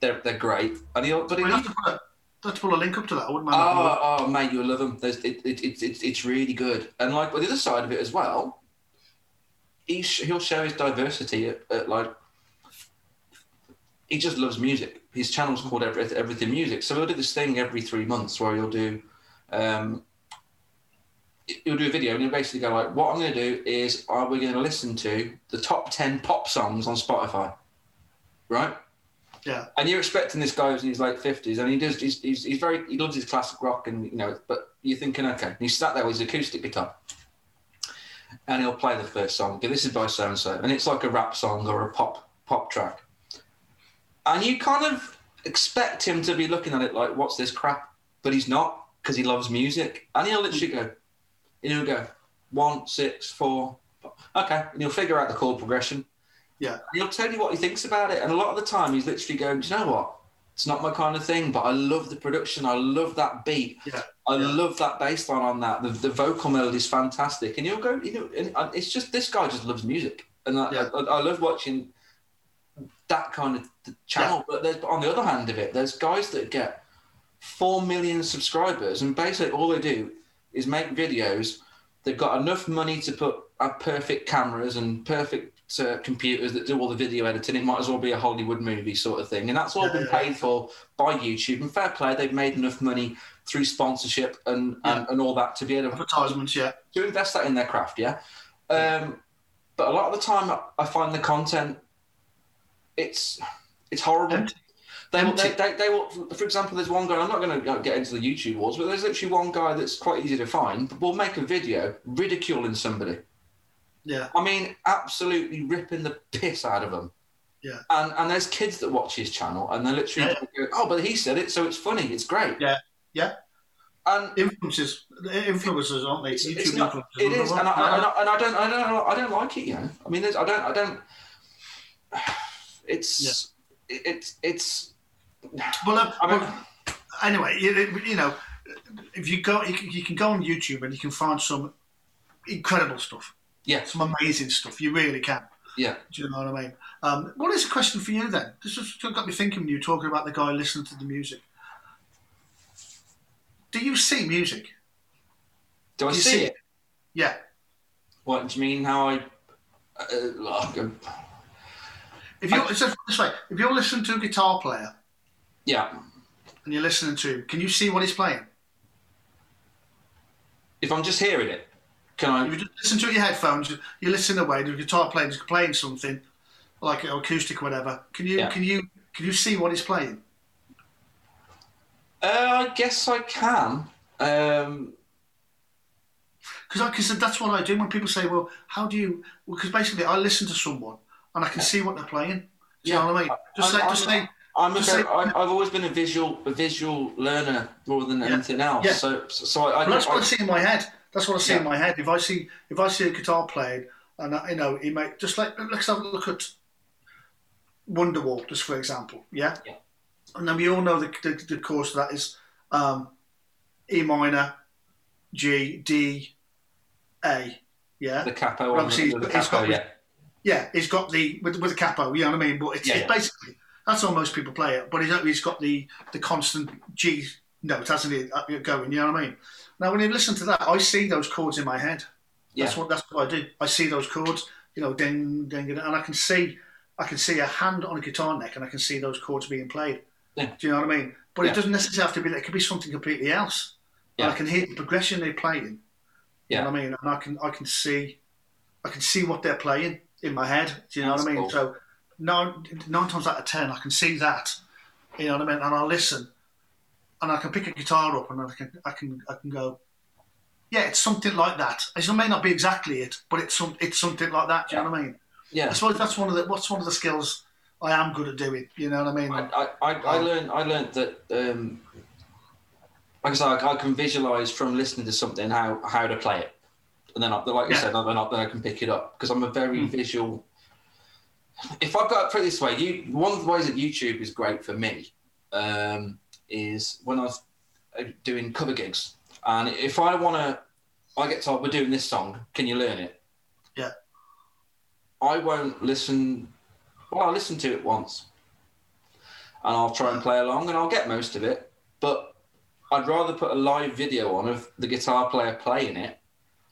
they're they're great. And he but he, We'll have to put a, have to put a link up to that. I wouldn't mind. having a look. Oh, oh, mate, you'll love them. There's, it, it, it, it, it's really good. And like on the other side of it as well, he sh- he'll show his diversity at, at like. He just loves music. His channel's called Every, Everything Music. So he'll do this thing every three months where he'll do, um, he'll do a video and he'll basically go like, "What I'm going to do is, are we going to listen to the top ten pop songs on Spotify, right?" Yeah. And you're expecting this guy who's in his late fifties, and he does. He's, he's, he's very. He loves his classic rock, and you know. But you're thinking, okay, and he's sat there with his acoustic guitar, and he'll play the first song. This is by so and so, and it's like a rap song or a pop pop track, and you kind of expect him to be looking at it like, "What's this crap?" But he's not because he loves music, and he'll literally go, and he'll go one six four, okay, and he'll figure out the chord progression. Yeah. And he'll tell you what he thinks about it. And a lot of the time, he's literally going, Do you know what? It's not my kind of thing, but I love the production. I love that beat. Yeah. I Yeah. love that bass line on that. The, the vocal melody is fantastic. And you'll go, you know, and it's just this guy just loves music. And I, Yeah. I, I love watching that kind of channel. But there's, on the other hand of it, there's guys that get 4 million subscribers, and basically all they do is make videos. They've got enough money to put have perfect cameras and perfect uh, computers that do all the video editing. It might as well be a Hollywood movie sort of thing, and that's all Yeah, been paid for by YouTube. And fair play, they've made enough money through sponsorship and, Yeah. and, and all that to be able to Advertisements, yeah. to invest that in their craft, yeah. Um, but a lot of the time, I- I find the content it's it's horrible. Empty. They will, they, they, they will, for example, there's one guy. I'm not going to get into the YouTube wars, but there's actually one guy that's quite easy to find. But will make a video ridiculing somebody. Yeah. I mean, absolutely ripping the piss out of them. Yeah. And and there's kids that watch his channel, and they're literally go, "Oh, but he said it, so it's funny. It's great." Yeah. Yeah. And Influencers, influencers, aren't they? it's, YouTube it's not, influencers. it is, and I, and, I, and I don't, I don't, I don't like it. You know, I mean, there's, I don't, I don't. It's, it's, it's. Well, uh, I mean- well, anyway, you, you know, if you go, you can, you can go on YouTube and you can find some incredible stuff, Yeah, some amazing stuff. You really can. yeah. Do you know what I mean? Um, what is the question for you then? This just got me thinking when you were talking about the guy listening to the music. Do you see music? Do I Do you see, see it? Yeah. What do you mean? How I? Uh, like, uh, If you're so this way, if you're listening to a guitar player yeah. and you're listening to him, can you see what he's playing? If I'm just hearing it, can If I? you just listen to it your headphones, you listen away. The guitar player is playing something, like an acoustic, or whatever. Can you Yeah. can you can you see what he's playing? Uh, I guess I can. Um, Because because that's what I do when people say, "Well, how do you?" Because basically, I listen to someone and I can see what they're playing. Do you Yeah. know what I mean? Just I'm- say, just I'm- say, I'm a very, I, I've always been a visual a visual learner more than Yeah. anything else. Yeah. So so I, I, that's what I see in my head. That's what I see in my head. If I see if I see a guitar playing, and I, you know, he might just like let's have a look at Wonderwall, just for example. Yeah. Yeah. And then we all know the the, the course of that is um, E minor, G, D, A. Yeah. the capo obviously the, the got- capo, yeah. Yeah, he's got the with, with the capo. You know what I mean? But it's, Yeah, it's yeah. basically that's how most people play it. But he's got the the constant G note, hasn't he? uh, Going. You know what I mean? Now, when you listen to that, I see those chords in my head. That's Yeah. what that's what I do. I see those chords. You know, ding, ding, ding, and I can see I can see a hand on a guitar neck, and I can see those chords being played. Yeah. Do you know what I mean? But Yeah. it doesn't necessarily have to be that. It could be something completely else. And I can hear the progression they're playing. You Yeah. know what I mean? And I can I can see I can see what they're playing in my head. Do you know That's what I mean? cool. So nine nine times out of ten, I can see that. You know what I mean? And I'll listen, and I can pick a guitar up, and I can I can I can go. Yeah, it's something like that. It may not be exactly it, but it's some it's something like that. Do you know what I mean? Yeah. I suppose that's one of the what's one of the skills I am good at doing. You know what I mean? I, I, I, I learned I learned that um, like I said, I, I can visualize from listening to something how how to play it, and then I, like you Yeah. said, then I, then I can pick it up because I'm a very Mm. visual. If I've got to put it this way, you one of the ways that YouTube is great for me um, is when I was uh, doing cover gigs, and if I want to, I get told we're doing this song, can you learn it? Yeah. I won't listen. Well, I'll listen to it once, and I'll try and play along, and I'll get most of it. But I'd rather put a live video on of the guitar player playing it.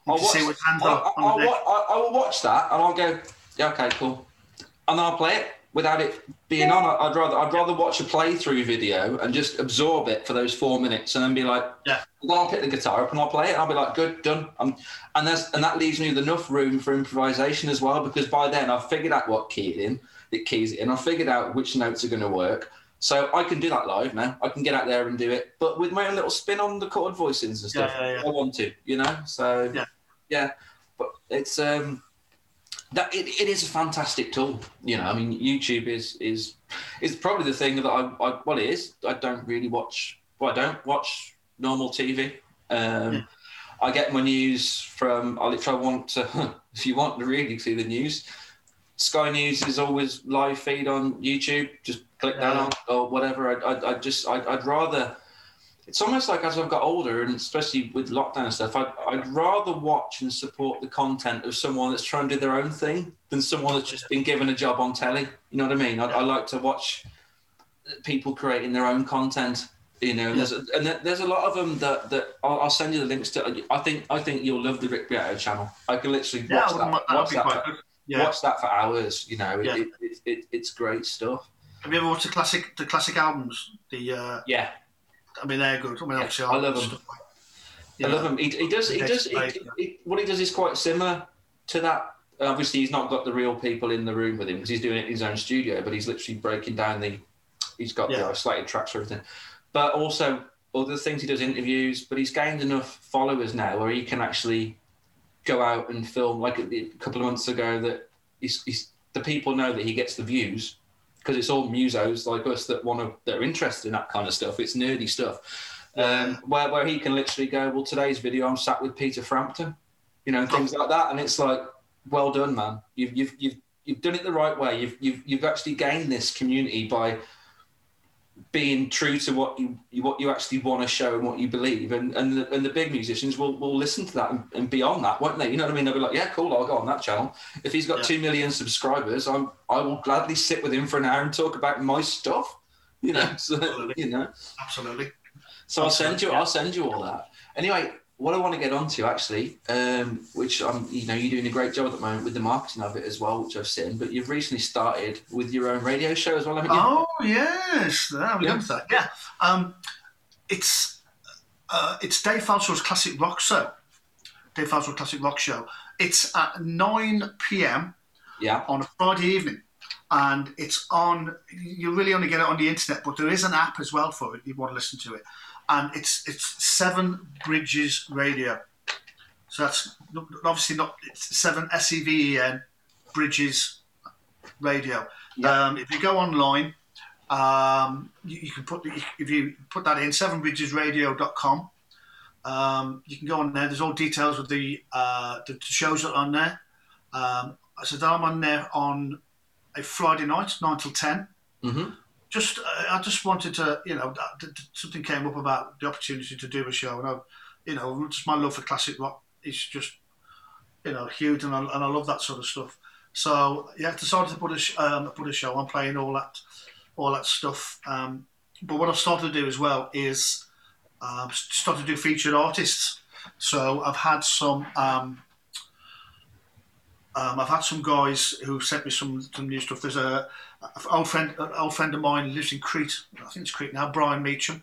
You can see what hands I'll, are on I'll, the deck. wa- I, I will watch that, and I'll go, yeah, okay, cool, and I'll play it without it being on. I- I'd rather I'd rather watch a playthrough video and just absorb it for those four minutes, and then be like, Yeah. then I'll pick the guitar up and I'll play it. I'll be like, good, done. Um, and that's and that leaves me with enough room for improvisation as well because by then I've figured out what key it in, it keys it in. I've figured out which notes are going to work, so I can do that live now. I can get out there and do it, but with my own little spin on the chord voicings and stuff. Yeah, yeah, yeah. I want to, you know. So Yeah. yeah. But it's um that it, it is a fantastic tool. You know, I mean, YouTube is is is probably the thing that I, I well, it is. I don't really watch. Well, I don't watch normal TV. Um, Yeah. I get my news from. If I want to, if you want to really see the news, Sky News is always live feed on YouTube. Just click that Yeah. on or whatever. I, I, I just I, I'd rather. It's almost like as I've got older, and especially with lockdown and stuff, I'd, I'd rather watch and support the content of someone that's trying to do their own thing than someone that's just been given a job on telly. You know what I mean? I, I like to watch people creating their own content. You know, there's a, and there's a lot of them that that I'll, I'll send you the links to. I think I think you'll love the Rick Beato channel. I can literally Yeah, watch that. watch be that quite for- good. Yeah. watch that for hours. You know, Yeah. it, it, it, it's great stuff. Have you ever watched the classic the classic albums? The uh, Yeah, I mean they're good. I mean Yeah, I love and them. stuff like- I you love know. him. He, he does. He does. He, he, what he does is quite similar to that. Obviously, he's not got the real people in the room with him because he's doing it in his own studio. But he's literally breaking down the. He's got the Yeah. isolated tracks for everything, but also other things he does interviews. But he's gained enough followers now where he can actually go out and film. Like a, a couple of months ago, that he's, he's the people know that he gets the views because it's all musos like us that want to that are interested in that kind of stuff. It's nerdy stuff. Um, where where he can literally go, well, today's video I'm sat with Peter Frampton, you know, and things like that, and it's like, well done, man. You've you've you've you've done it the right way. You've you've you've actually gained this community by being true to what you what you actually want to show and what you believe, and and the, and the big musicians will will listen to that and, and be on that, won't they? You know what I mean? They'll be like, yeah, cool, I'll go on that channel. If he's got Yeah. two million subscribers, I'm I will gladly sit with him for an hour and talk about my stuff. You know, so you know. Absolutely. So I'll send you. Yeah. I'll send you all that. Anyway, what I want to get onto actually, um, which I'm, you know, you're doing a great job at the moment with the marketing of it as well, which I've seen. But you've recently started with your own radio show as well, haven't you? Oh yes, there we Yeah. go that. Yeah, um, it's uh, it's Dave Falshaw's Classic Rock Show. Dave Falshaw's Classic Rock Show. It's at nine p.m. Yeah. on a Friday evening, and it's on. You really only get it on the internet, but there is an app as well for it. if You want to listen to it, and it's it's Seven Bridges Radio. So that's obviously not it's seven S E V E N Bridges Radio. Yeah. Um, if you go online, um, you, you can put the, if you put that in sevenbridgesradio.com. Um, you can go on there. There's all details of the uh, the shows that are on there. Um, so I'm on there on a Friday night, nine till ten. hmm Just uh, I just wanted to, you know, something came up about the opportunity to do a show, and I, you know, just my love for classic rock is just, you know, huge, and I, and I love that sort of stuff. So yeah, decided to put a um, put a show on, playing all that, all that stuff. Um, but what I've started to do as well is um, start to do featured artists. So I've had some. Um, um, I've had some guys who sent me some, some new stuff. There's a old friend, an old friend of mine lives in Crete. I think it's Crete now. Brian Meacham.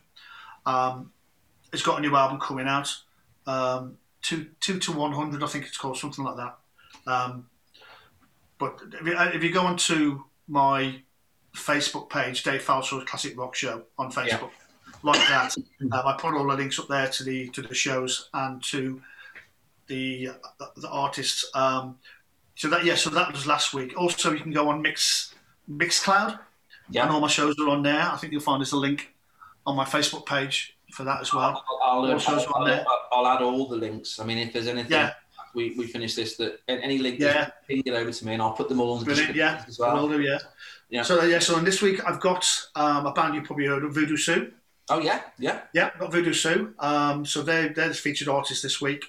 Um, he's got a new album coming out. Um, two two to one hundred, I think it's called something like that. Um, but if you, if you go onto my Facebook page, Dave Falshaw's Classic Rock Show on Facebook, like that, um, I put all the links up there to the to the shows and to the the artists. Um, so that yeah, so that was last week. Also, you can go on Mix Mixcloud, and Yeah. all my shows are on there. I think you'll find there's a link on my Facebook page for that as well. I'll, I'll, All shows are on I'll. I'll, add all the links. I mean, if there's anything Yeah. we, we finish this that any link, Yeah. ping it over to me, and I'll put them all on the description yeah, as well. do, yeah. Yeah. So yeah, so on this week I've got um, a band you probably heard of, Voodoo Sue. Oh yeah, yeah. Yeah, got Voodoo Sue. Um, so they're they're the featured artists this week.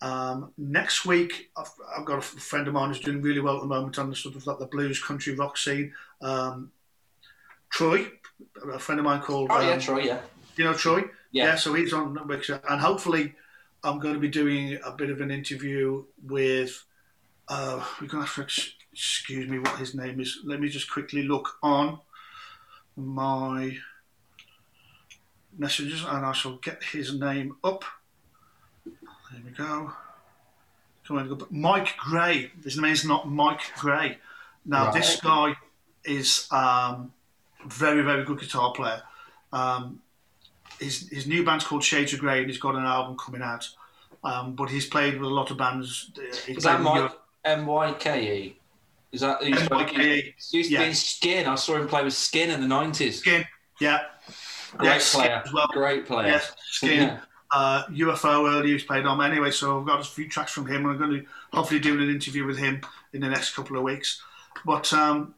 Um, next week, I've, I've got a friend of mine who's doing really well at the moment on the sort of like the blues country rock scene. Um, Troy, a friend of mine called. Oh yeah, um, Troy. Yeah. You know Troy? Yeah. so he's on next and hopefully, I'm going to be doing a bit of an interview with. Uh, we're going to have to ex- excuse me what his name is. Let me just quickly look on my messages, and I shall get his name up. There we go. Come on, Myke Gray. His name is not Myke Gray. Now Right. this guy is um, very very good guitar player. Um, his his new band's called Shades of Grey, and he's got an album coming out. Um, but he's played with a lot of bands. He's Is that Myke M Y K E? Is that who M.Y.K.E.. He used to Yeah. be in Skin. I saw him play with Skin in the nineties. Skin, yeah, Great yeah, Skin player. as well. Great player. Yes, Skin. Uh, UFO earlier he's played on anyway, so I've got a few tracks from him, and I'm going to hopefully do an interview with him in the next couple of weeks. But um,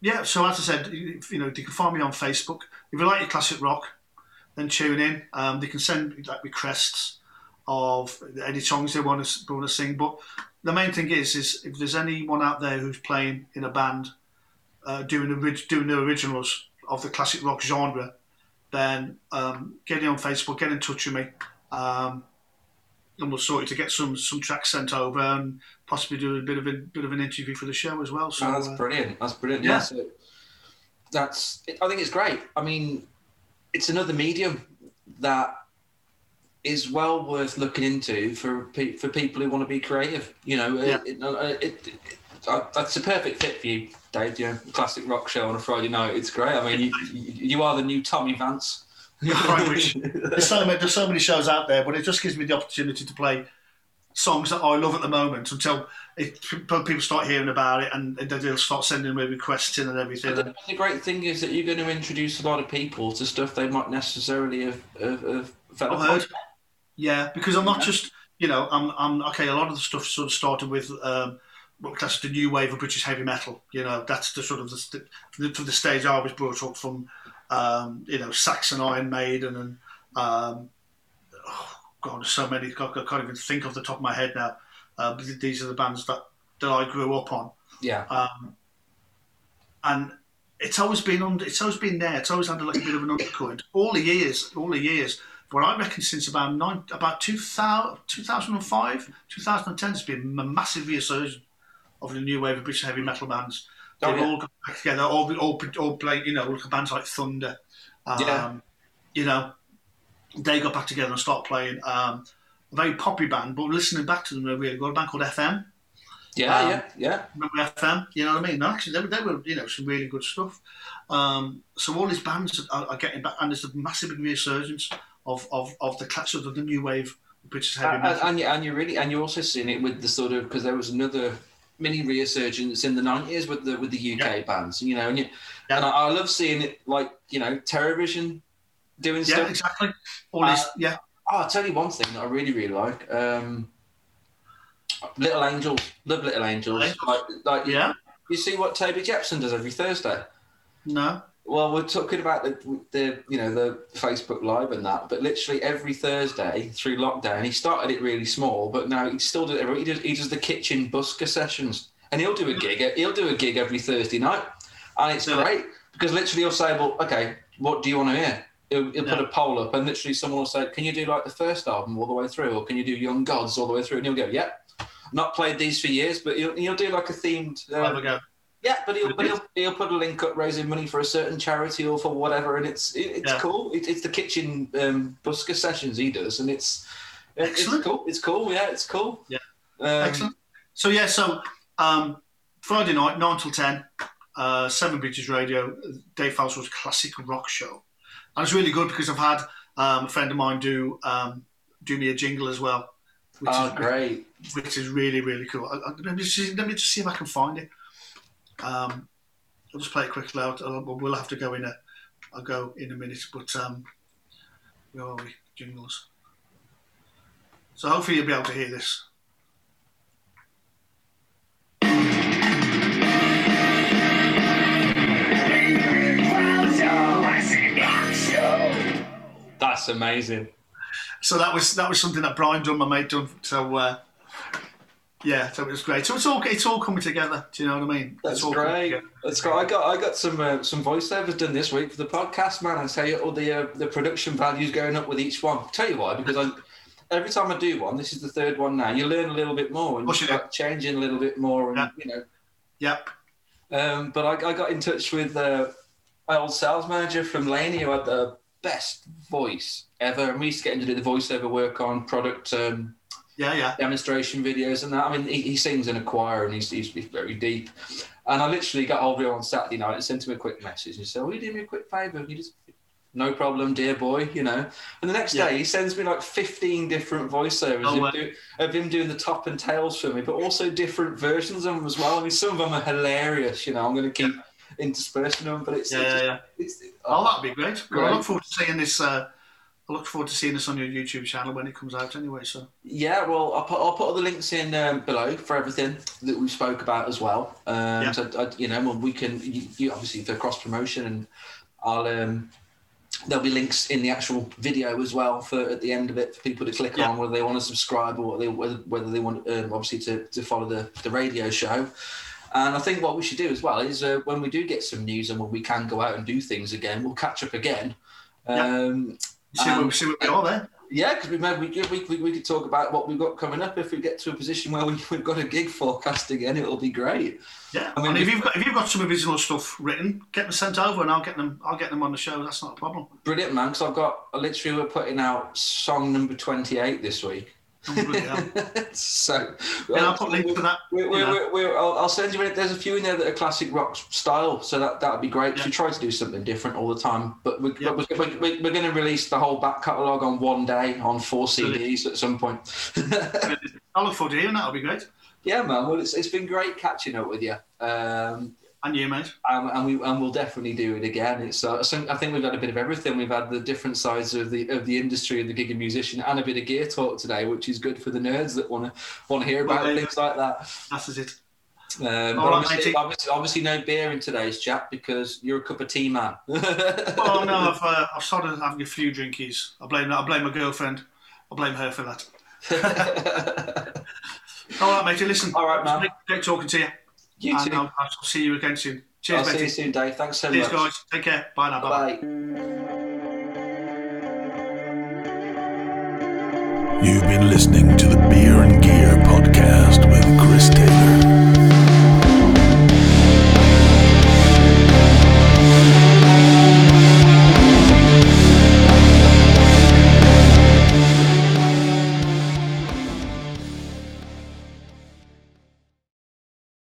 yeah, so as I said, you know, you can find me on Facebook. If you like your classic rock, then tune in. Um, they can send like requests of any songs they want to want to sing. But the main thing is, is if there's anyone out there who's playing in a band, uh, doing orig- doing the originals of the classic rock genre, then um, get in on Facebook, get in touch with me, um, and we'll sort you to get some some tracks sent over and possibly do a bit of a bit of an interview for the show as well. So Oh, that's uh, brilliant. That's brilliant. yeah. Yeah. So that's. I think it's great. I mean, it's another medium that is well worth looking into for pe- for people who want to be creative. You know, Yeah. it, it, it, it, that's a perfect fit for you, Dave. You know, classic rock show on a Friday night. It's great. I mean, you, you are the new Tommy Vance. I wish. there's so many there's so many shows out there, but it just gives me the opportunity to play songs that I love at the moment until it, people start hearing about it and they'll start sending me requests in and everything. The, the great thing is that you're going to introduce a lot of people to stuff they might necessarily have, have, have felt I've heard. Yeah, because I'm not just you know I'm I'm okay. A lot of the stuff sort of started with um, what class the new wave of British heavy metal. You know that's the sort of the, the, from the stage I was brought up from. Um, you know Saxon Iron Maiden and um, oh god, so many. I can't even think off the top of my head now. Uh, these are the bands that that I grew up on. Yeah. Um, and it's always been under, it's always been there. It's always had like a bit of an undercurrent. All the years, all the years. But I reckon since about nine, about 2000, 2005, 2010, it's been a massive resurgence of the new wave of British heavy metal bands. Oh, They've yeah. all got back together, all, all, all play, you know, look at bands like Thunder. Um, Yeah. You know, they got back together and started playing. Um, a very poppy band, but listening back to them, they're really good. A band called FM. Yeah, Um, yeah, yeah. Remember FM? You know what I mean? No, actually, they, were- they were, you know, some really good stuff. Um, so all these bands are, are getting back, and there's a massive resurgence of, of, of the class of the new wave of British heavy And, metal. and, you- and you're really, and you're also seeing it with the sort of because there was another mini resurgence in the nineties with the with the UK bands, you know, and you, Yeah. and I, I love seeing it like you know, television doing yeah, stuff. exactly. All Uh, yeah, Oh, I'll tell you one thing that I really, really like. Um, Little Angels, love Little Angels. Angels. Like, like you- yeah, you see what Toby Jepson does every Thursday. no, Well, we're talking about the, the you know the Facebook Live and that, but literally every Thursday through lockdown, he started it really small, but now he still does. He does, he does the kitchen busker sessions, and he'll do a gig. He'll do a gig every Thursday night, and it's Yeah. great because literally he'll say, "Well, okay, what do you want to hear?" He'll, he'll put a poll up, and literally someone will say, "Can you do like the first album all the way through, or can you do Young Gods all the way through?" And he'll go, "Yep." Not played these for years, but he'll, he'll do like a themed. Uh. Yeah, but he'll, but he'll he'll put a link up raising money for a certain charity or for whatever, and it's it, it's Yeah. cool. It, it's the kitchen um, busker sessions he does, and it's it- it's cool. It's cool. Yeah, it's cool. Yeah. Um, Excellent. So yeah, so um, Friday night, nine till ten, uh, Seven Bridges Radio, Dave Falshaw's classic rock show, and it's really good because I've had um, a friend of mine do um, do me a jingle as well, which, Oh, is, great. which is really really cool. I, I, let, me see, let me just see if I can find it. Um, I'll just play it quickly out. We'll have to go in a. I'll go in a minute, but um, where are we? Jingles. So hopefully you'll be able to hear this. That's amazing. so that was that was something that Brian done, my mate done. So uh, yeah, so it was great. So it's all it's all coming together. Do you know what I mean? That's it's all great. That's great. I got I got some uh, some voiceovers done this week for the podcast, man. I tell you, all the uh, the production values going up with each one. tell you why, because I every time I do one, this is the third one now. You learn a little bit more and you start changing a little bit more, and you know. Yep. Um, but I, I got in touch with uh, my old sales manager from Laney who had the best voice ever, and we used to get him to do the voiceover work on product. Um, Yeah, yeah. demonstration videos and that. I mean, he, he sings in a choir and he's, he's, he's very deep. And I literally got hold of him on Saturday night and sent him a quick message and said, Will you do me a quick favour? He just, no problem, dear boy, you know. And the next Yeah. day, he sends me like 15 different voiceovers Oh, of, do, of him doing the top and tails for me, but also different versions of them as well. I mean, some of them are hilarious, you know. I'm going to keep interspersing them, but it's, Yeah, it's, yeah, yeah. it's Oh, that'd be great. Well, I look forward to seeing this. Uh, I look forward to seeing this on your YouTube channel when it comes out. Anyway, so Yeah, well, I'll put, I'll put all the links in um, below for everything that we spoke about as well. Um, Yeah. So, I, you know, we can, you, you obviously for cross promotion, and I'll, um, there'll be links in the actual video as well for at the end of it for people to click Yeah. on whether they want to subscribe or they, whether, whether they want, um, obviously, to, to follow the, the radio show. And I think what we should do as well is uh, when we do get some news and when we can go out and do things again, we'll catch up again. Yeah. Um, see Um, what see what we are there. yeah, because we, maybe we, we, we, could talk about what we've got coming up. If we get to a position where we, we've got a gig forecast again, it'll be great. Yeah, I mean, and if you've got if you've got some original stuff written, get them sent over, and I'll get them. I'll get them on the show. That's not a problem. Brilliant, man. Because I've got literally we're putting out song number twenty-eight this week. So Yeah, I'll put links to that. We're, we're, we're, we're, I'll, I'll send you in. There's a few in there that are classic rock style, so that that would be great. Yeah. We try to do something different all the time, but we, Yeah. we're, we're, we're going to release the whole back catalogue on one day on four CDs at some point. I look forward to hearing that. That'll be great. yeah, man. Well, it's, it's been great catching up with you. Um, And you, mate. and, and we and we'll definitely do it again. It's uh, so I think we've had a bit of everything. We've had the different sides of the of the industry and the gig and musician, and a bit of gear talk today, which is good for the nerds that want to want to hear about Well, things like that. That's it. Um, obviously, obviously, obviously, no beer in today's chat because you're a cup of tea man. Well, no, I've uh, I've started having a few drinkies. I blame that. I blame my girlfriend. I blame her for that. All right, matey. Listen. All right, man. Great talking to you. You and too. I'll, I'll see you again soon. Cheers, I'll see you soon, Dave. Thanks so Cheers, much. guys. Take care. Bye now. Bye. Bye. You've been listening to the Beer and Gear podcast with Chris Taylor.